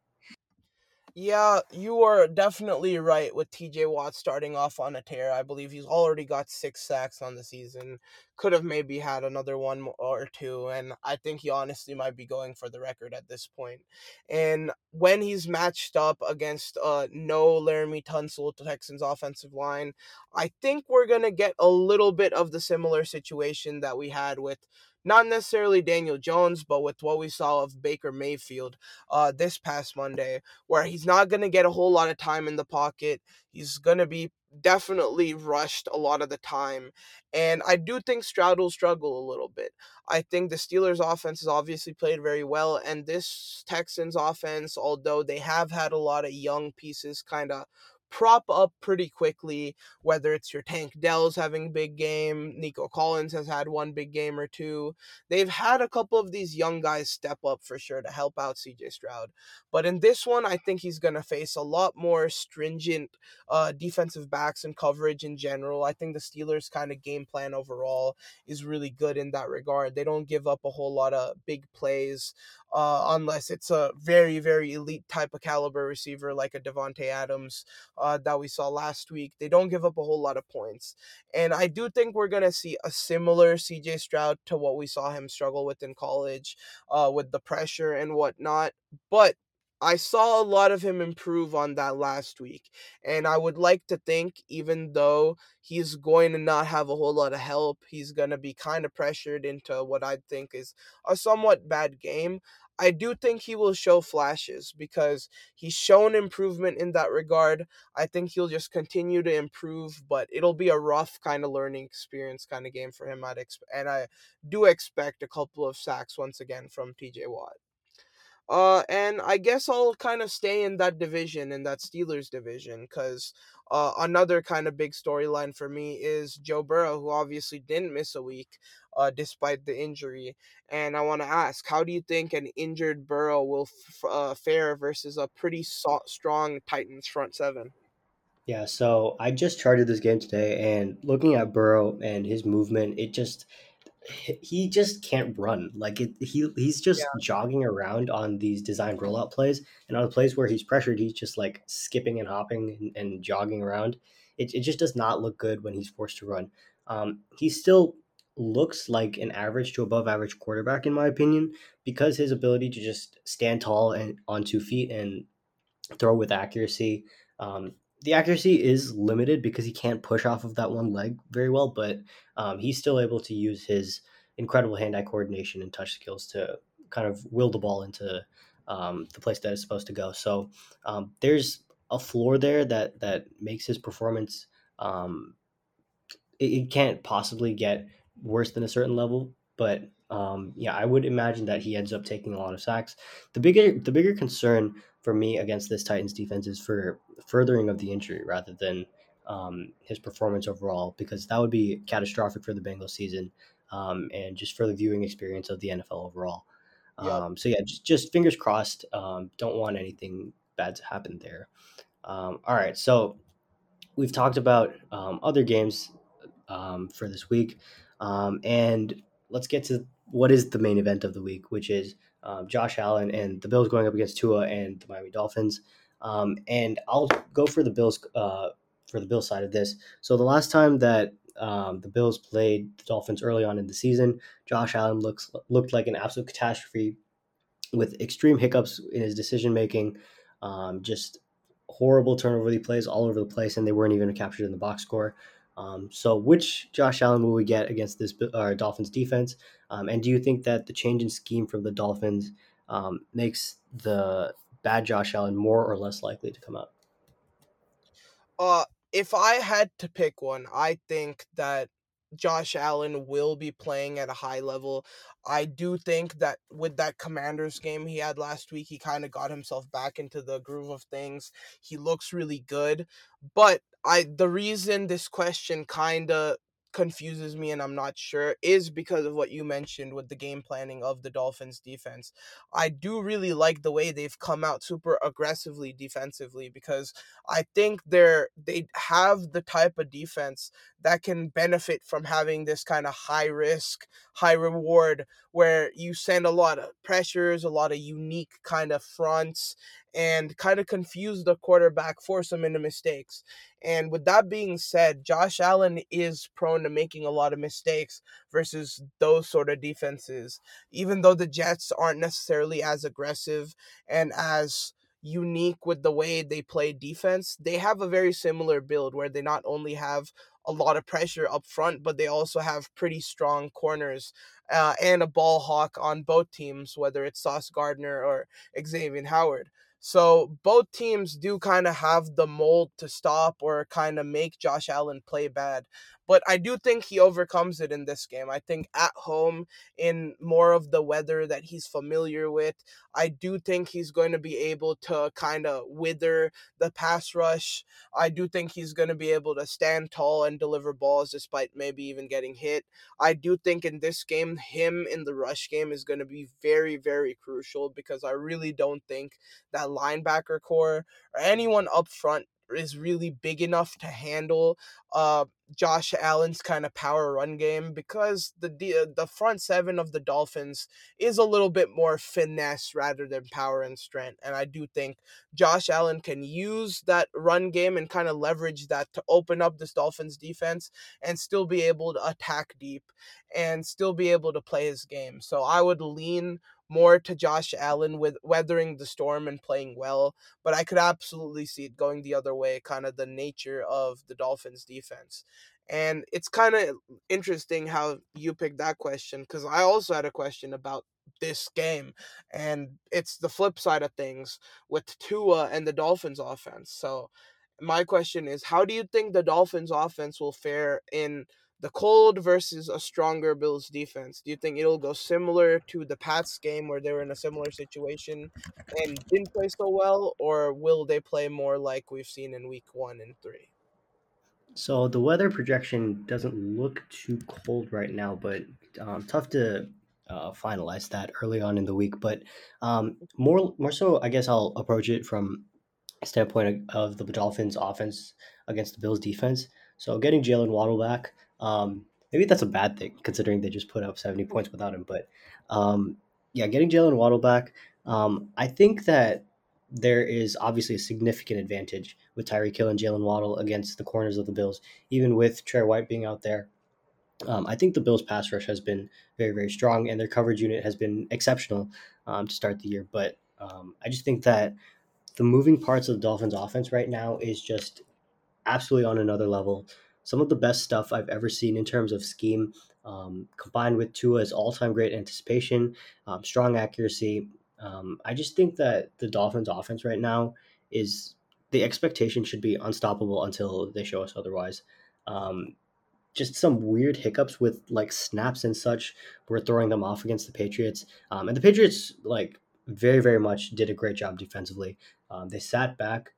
Yeah, you are definitely right with TJ Watt starting off on a tear. I believe he's already got six sacks on the season. Could have maybe had another one or two, and I think he honestly might be going for the record at this point. And when he's matched up against uh no Laremy Tunsil, Texans offensive line, I think we're gonna get a little bit of the similar situation that we had with not necessarily Daniel Jones, but with what we saw of Baker Mayfield uh, this past Monday, where he's not going to get a whole lot of time in the pocket. He's going to be definitely rushed a lot of the time. And I do think Stroud will struggle a little bit. I think the Steelers' offense has obviously played very well, and this Texans' offense, although they have had a lot of young pieces kind of prop up pretty quickly, whether it's your Tank Dell's having big game, Nico Collins has had one big game or two. They've had a couple of these young guys step up for sure to help out CJ Stroud. But in this one, I think he's going to face a lot more stringent uh, defensive backs and coverage in general. I think the Steelers' kind of game plan overall is really good in that regard. They don't give up a whole lot of big plays uh, unless it's a very, very elite type of caliber receiver like a Davante Adams uh, that we saw last week. They don't give up a whole lot of points. And I do think we're going to see a similar CJ Stroud to what we saw him struggle with in college uh, with the pressure and whatnot. But I saw a lot of him improve on that last week. And I would like to think, even though he's going to not have a whole lot of help, he's going to be kind of pressured into what I think is a somewhat bad game. I do think he will show flashes because he's shown improvement in that regard. I think he'll just continue to improve, but it'll be a rough kind of learning experience kind of game for him. I'd exp- and I do expect a couple of sacks once again from TJ Watt. Uh, and I guess I'll kind of stay in that division, in that Steelers division, because uh, another kind of big storyline for me is Joe Burrow, who obviously didn't miss a week uh, despite the injury. And I want to ask, how do you think an injured Burrow will f- uh, fare versus a pretty so- strong Titans front seven? Yeah, so I just charted this game today, and looking at Burrow and his movement, it just he just can't run. Like it, he he's just Yeah. jogging around on these designed rollout plays, and on the plays where he's pressured, he's just like skipping and hopping and, and jogging around. It, it just does not look good when he's forced to run. Um, he still looks like an average to above average quarterback in my opinion because his ability to just stand tall and on two feet and throw with accuracy. Um, the accuracy is limited because he can't push off of that one leg very well, but um, he's still able to use his incredible hand-eye coordination and touch skills to kind of will the ball into um, the place that it's supposed to go. So um, there's a floor there that that makes his performance. Um, it, it can't possibly get worse than a certain level, but um, yeah, I would imagine that he ends up taking a lot of sacks. The bigger the bigger concern for me against this Titans defense is for furthering of the injury rather than um, his performance overall, because that would be catastrophic for the Bengals season um, and just for the viewing experience of the NFL overall. Um, so yeah, just, just fingers crossed. Um, don't want anything bad to happen there. Um, all right, so we've talked about um, other games um, for this week, um, and let's get to what is the main event of the week, which is um, Josh Allen and the Bills going up against Tua and the Miami Dolphins. Um, and I'll go for the Bills uh, for the Bills side of this. So the last time that um, the Bills played the Dolphins early on in the season, Josh Allen looks looked like an absolute catastrophe with extreme hiccups in his decision making, um, just horrible turnover plays all over the place, and they weren't even captured in the box score. Um, so, which Josh Allen will we get against this uh, Dolphins defense? Um, and do you think that the change in scheme from the Dolphins um, makes the bad Josh Allen more or less likely to come out? Uh, if I had to pick one, I think that Josh Allen will be playing at a high level. I do think that with that Commanders game he had last week, he kind of got himself back into the groove of things. He looks really good, but I the reason this question kind of confuses me and I'm not sure is because of what you mentioned with the game planning of the Dolphins defense. I do really like the way they've come out super aggressively defensively because I think they're they have the type of defense that can benefit from having this kind of high risk, high reward where you send a lot of pressures, a lot of unique kind of fronts and kind of confuse the quarterback, force him into mistakes. And with that being said, Josh Allen is prone to making a lot of mistakes versus those sort of defenses. Even though the Jets aren't necessarily as aggressive and as unique with the way they play defense, they have a very similar build where they not only have a lot of pressure up front, but they also have pretty strong corners uh, and a ball hawk on both teams, whether it's Sauce Gardner or Xavier Howard. So both teams do kind of have the mold to stop or kind of make Josh Allen play bad. But I do think he overcomes it in this game. I think at home, in more of the weather that he's familiar with, I do think he's going to be able to kind of wither the pass rush. I do think he's going to be able to stand tall and deliver balls despite maybe even getting hit. I do think in this game, him in the rush game is going to be very, very crucial because I really don't think that linebacker corps or anyone up front is really big enough to handle uh Josh Allen's kind of power run game because the uh, the front seven of the Dolphins is a little bit more finesse rather than power and strength and I do think Josh Allen can use that run game and kind of leverage that to open up this Dolphins defense and still be able to attack deep and still be able to play his game. So I would lean more to Josh Allen with weathering the storm and playing well, but I could absolutely see it going the other way, kind of the nature of the Dolphins defense. And it's kind of interesting how you picked that question because I also had a question about this game, and it's the flip side of things with Tua and the Dolphins offense. So, my question is how do you think the Dolphins offense will fare in the cold versus a stronger Bills defense. Do you think it'll go similar to the Pats game where they were in a similar situation and didn't play so well, or will they play more like we've seen in week one and three? So the weather projection doesn't look too cold right now, but um, tough to uh, finalize that early on in the week. But um, more, more so, I guess I'll approach it from standpoint of, of the Dolphins' offense against the Bills' defense. So getting Jaylen Waddle back, um, maybe that's a bad thing considering they just put up 70 points without him. But um, yeah, getting Jaylen Waddle back, um, I think that there is obviously a significant advantage with Tyreek Hill and Jaylen Waddle against the corners of the Bills, even with Tre White being out there. Um, I think the Bills' pass rush has been very, very strong, and their coverage unit has been exceptional um, to start the year. But um, I just think that the moving parts of the Dolphins' offense right now is just absolutely on another level some of the best stuff I've ever seen in terms of scheme, um, combined with Tua's all-time great anticipation, um, strong accuracy. Um, I just think that the Dolphins' offense right now is the expectation should be unstoppable until they show us otherwise. Um, just some weird hiccups with like snaps and such were throwing them off against the Patriots, um, and the Patriots like very very much did a great job defensively. Um, they sat back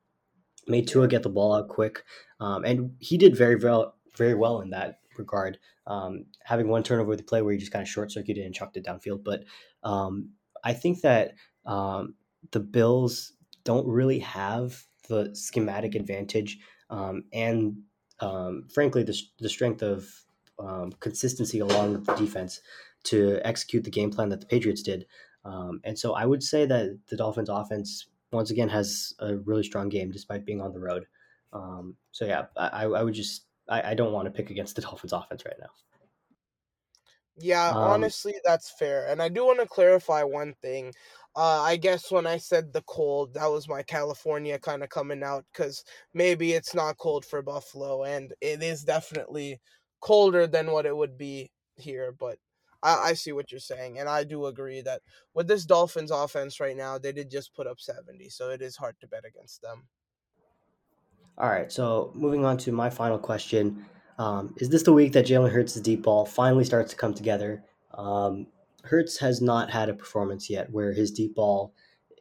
made Tua get the ball out quick, um, and he did very well, very well in that regard. Um, having one turnover with the play where he just kind of short circuited and chucked it downfield, but um, I think that um, the Bills don't really have the schematic advantage um, and, um, frankly, the, the strength of consistency along with the defense to execute the game plan that the Patriots did. and so I would say that the Dolphins' offense once again has a really strong game despite being on the road. Um, so yeah, I, I would just I, I don't want to pick against the Dolphins offense right now. Yeah, um, honestly, that's fair. And I do want to clarify one thing. Uh, I guess when I said the cold, that was my California kind of coming out because maybe it's not cold for Buffalo, and it is definitely colder than what it would be here. But I, I see what you're saying, and I do agree that with this Dolphins offense right now, they did just put up 70, so it is hard to bet against them. All right, so moving on to my final question. Um, is this the week that Jalen Hurts' deep ball finally starts to come together? Um, Hurts has not had a performance yet where his deep ball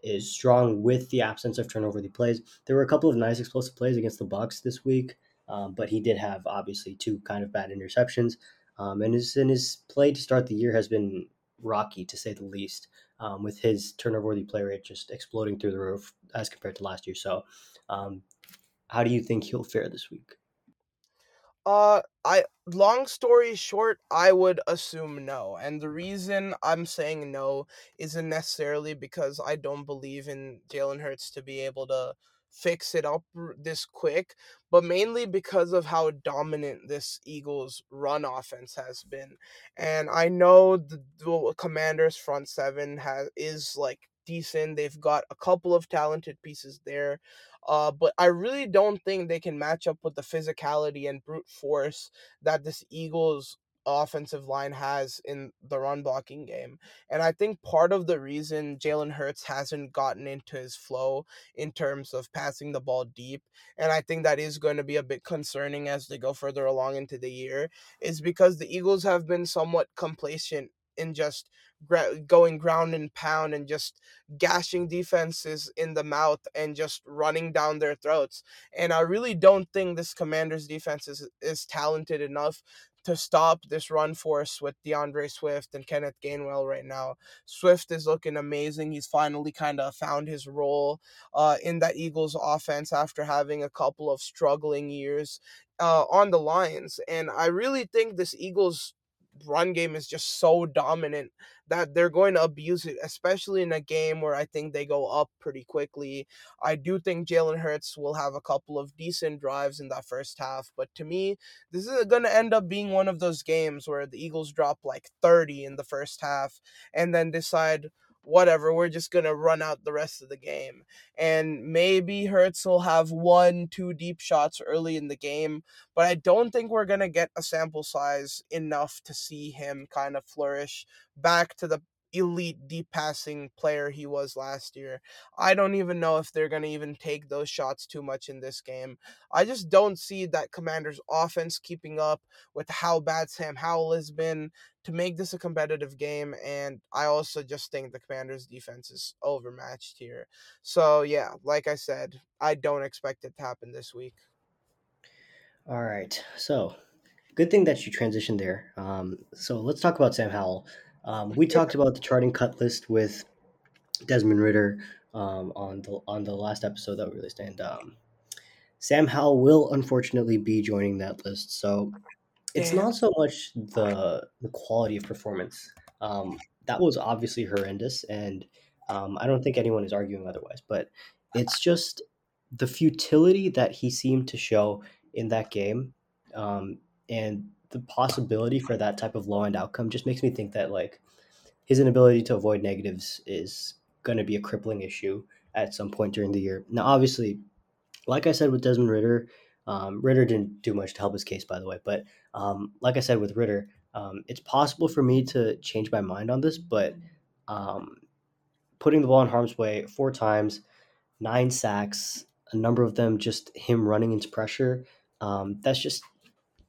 is strong with the absence of turnover the plays. There were a couple of nice explosive plays against the Bucs this week, um, but he did have obviously two kind of bad interceptions. Um, and his and his play to start the year has been rocky to say the least, um, with his turnover worthy play rate just exploding through the roof as compared to last year. So, um, how do you think he'll fare this week? Uh, I long story short, I would assume no. And the reason I'm saying no isn't necessarily because I don't believe in Jalen Hurts to be able to fix it up this quick, but mainly because of how dominant this Eagles run offense has been. And I know the, the Commanders front seven has is like decent. They've got a couple of talented pieces there. Uh, but I really don't think they can match up with the physicality and brute force that this Eagles offensive line has in the run blocking game. And I think part of the reason Jalen Hurts hasn't gotten into his flow in terms of passing the ball deep, and I think that is going to be a bit concerning as they go further along into the year, is because the Eagles have been somewhat complacent in just going ground and pound and just gashing defenses in the mouth and just running down their throats. And I really don't think this Commanders defense is, is talented enough to stop this run force with D'Andre Swift and Kenneth Gainwell right now. Swift is looking amazing. He's finally kind of found his role uh, in that Eagles offense after having a couple of struggling years uh, on the Lions. And I really think this Eagles run game is just so dominant that they're going to abuse it, especially in a game where I think they go up pretty quickly. I do think Jalen Hurts will have a couple of decent drives in that first half, but to me, this is going to end up being one of those games where the Eagles drop like 30 in the first half and then decide whatever, we're just gonna run out the rest of the game. And maybe Hurts will have one, two deep shots early in the game, but I don't think we're gonna get a sample size enough to see him kind of flourish back to the elite deep passing player he was last year. I don't even know if they're going to even take those shots too much in this game. I just don't see that Commanders offense keeping up with how bad Sam Howell has been to make this a competitive game and I also just think the Commanders defense is overmatched here. So yeah, like I said, I don't expect it to happen this week. All right. So, good thing that you transitioned there. Um, so let's talk about Sam Howell. Um, we talked about the charting cut list with Desmond Ridder um, on the on the last episode that we released, and um, Sam Howell will unfortunately be joining that list. So it's not so much the the quality of performance. Um, that was obviously horrendous, and um, I don't think anyone is arguing otherwise. But it's just the futility that he seemed to show in that game, um, and the possibility for that type of low end outcome just makes me think that like his inability to avoid negatives is going to be a crippling issue at some point during the year. Now, obviously, like I said with Desmond Ridder, um, Ridder didn't do much to help his case, by the way. But um, like I said with Ridder, um, it's possible for me to change my mind on this, but um, putting the ball in harm's way four times, nine sacks, a number of them just him running into pressure. Um, that's just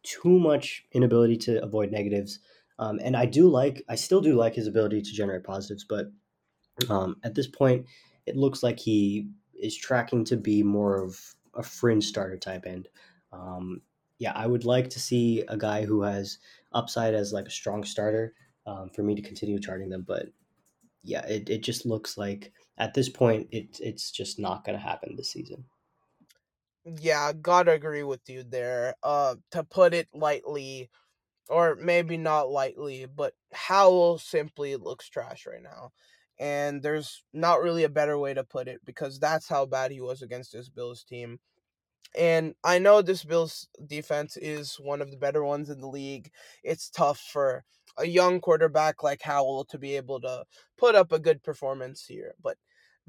too much inability to avoid negatives. Um, and I do like, I still do like his ability to generate positives, but um, at this point, it looks like he is tracking to be more of a fringe starter type end. Um, yeah, I would like to see a guy who has upside as like a strong starter um, for me to continue charting them. But yeah, it, it just looks like at this point, it, it's just not going to happen this season. Yeah, gotta agree with you there. Uh, to put it lightly, or maybe not lightly, but Howell simply looks trash right now. And there's not really a better way to put it because that's how bad he was against this Bills team. And I know this Bills defense is one of the better ones in the league. It's tough for a young quarterback like Howell to be able to put up a good performance here. But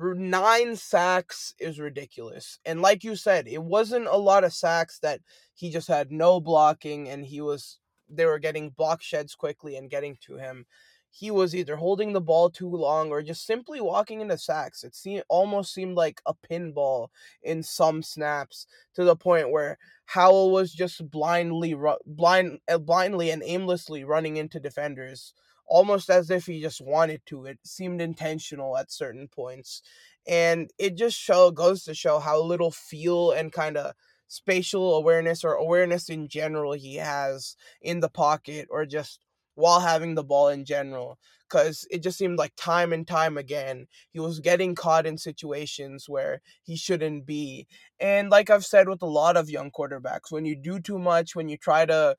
nine sacks is ridiculous. And like you said, it wasn't a lot of sacks that he just had no blocking and he was they were getting block sheds quickly and getting to him, he was either holding the ball too long or just simply walking into sacks. It seemed almost seemed like a pinball in some snaps to the point where Howell was just blindly blind uh, blindly and aimlessly running into defenders almost as if he just wanted to. It seemed intentional at certain points. And it just show goes to show how little feel and kind of spatial awareness or awareness in general he has in the pocket or just while having the ball in general because it just seemed like time and time again he was getting caught in situations where he shouldn't be and like i've said with a lot of young quarterbacks when you do too much when you try to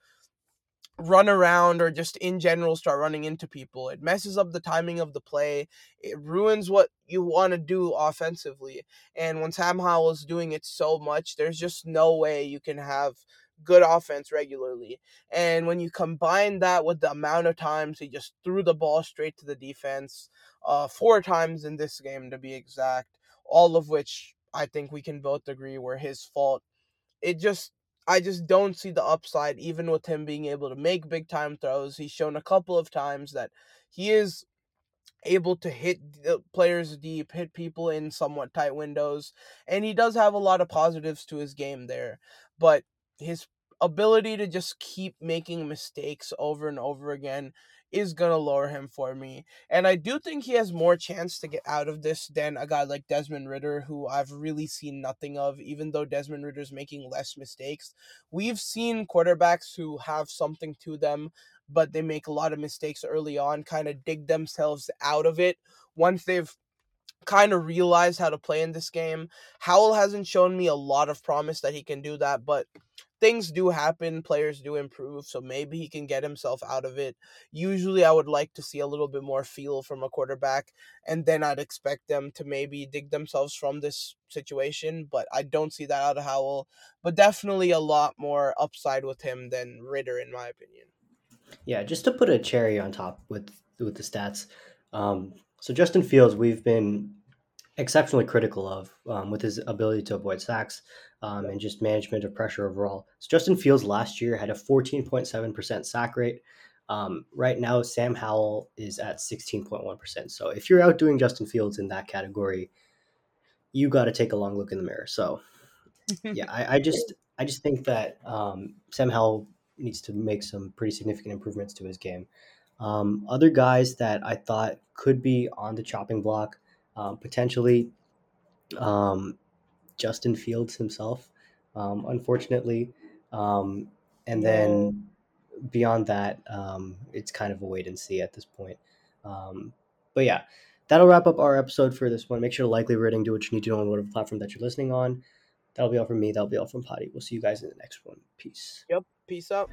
run around or just in general start running into people. It messes up the timing of the play. It ruins what you want to do offensively. And when Sam Howell is doing it so much, there's just no way you can have good offense regularly. And when you combine that with the amount of times he just threw the ball straight to the defense, uh, four times in this game to be exact, all of which I think we can both agree were his fault. It just I just don't see the upside, even with him being able to make big time throws. He's shown a couple of times that he is able to hit uh, players deep, hit people in somewhat tight windows, and he does have a lot of positives to his game there. But his ability to just keep making mistakes over and over again is gonna lower him for me. And I do think he has more chance to get out of this than a guy like Desmond Ridder, who I've really seen nothing of, even though Desmond Ridder's making less mistakes. We've seen quarterbacks who have something to them, but they make a lot of mistakes early on, kind of dig themselves out of it once they've kind of realized how to play in this game. Howell hasn't shown me a lot of promise that he can do that, but things do happen, players do improve, so maybe he can get himself out of it. Usually, I would like to see a little bit more feel from a quarterback, and then I'd expect them to maybe dig themselves from this situation, but I don't see that out of Howell. But definitely a lot more upside with him than Ridder, in my opinion. Yeah, just to put a cherry on top with with the stats. Um, so Justin Fields, we've been exceptionally critical of um, with his ability to avoid sacks um, and just management of pressure overall. So Justin Fields last year had a 14.7% sack rate. Um, right now, Sam Howell is at 16.1%. So if you're outdoing Justin Fields in that category, you got to take a long look in the mirror. So yeah, I, I just I just think that um, Sam Howell needs to make some pretty significant improvements to his game. Um, other guys that I thought could be on the chopping block um, potentially um, Justin Fields himself, um, unfortunately. Um, and then beyond that, um, it's kind of a wait and see at this point. Um, but yeah, that'll wrap up our episode for this one. Make sure to like, leave a rating, do what you need to know on whatever platform that you're listening on. That'll be all from me. That'll be all from Padhi. We'll see you guys in the next one. Peace. Yep. Peace out.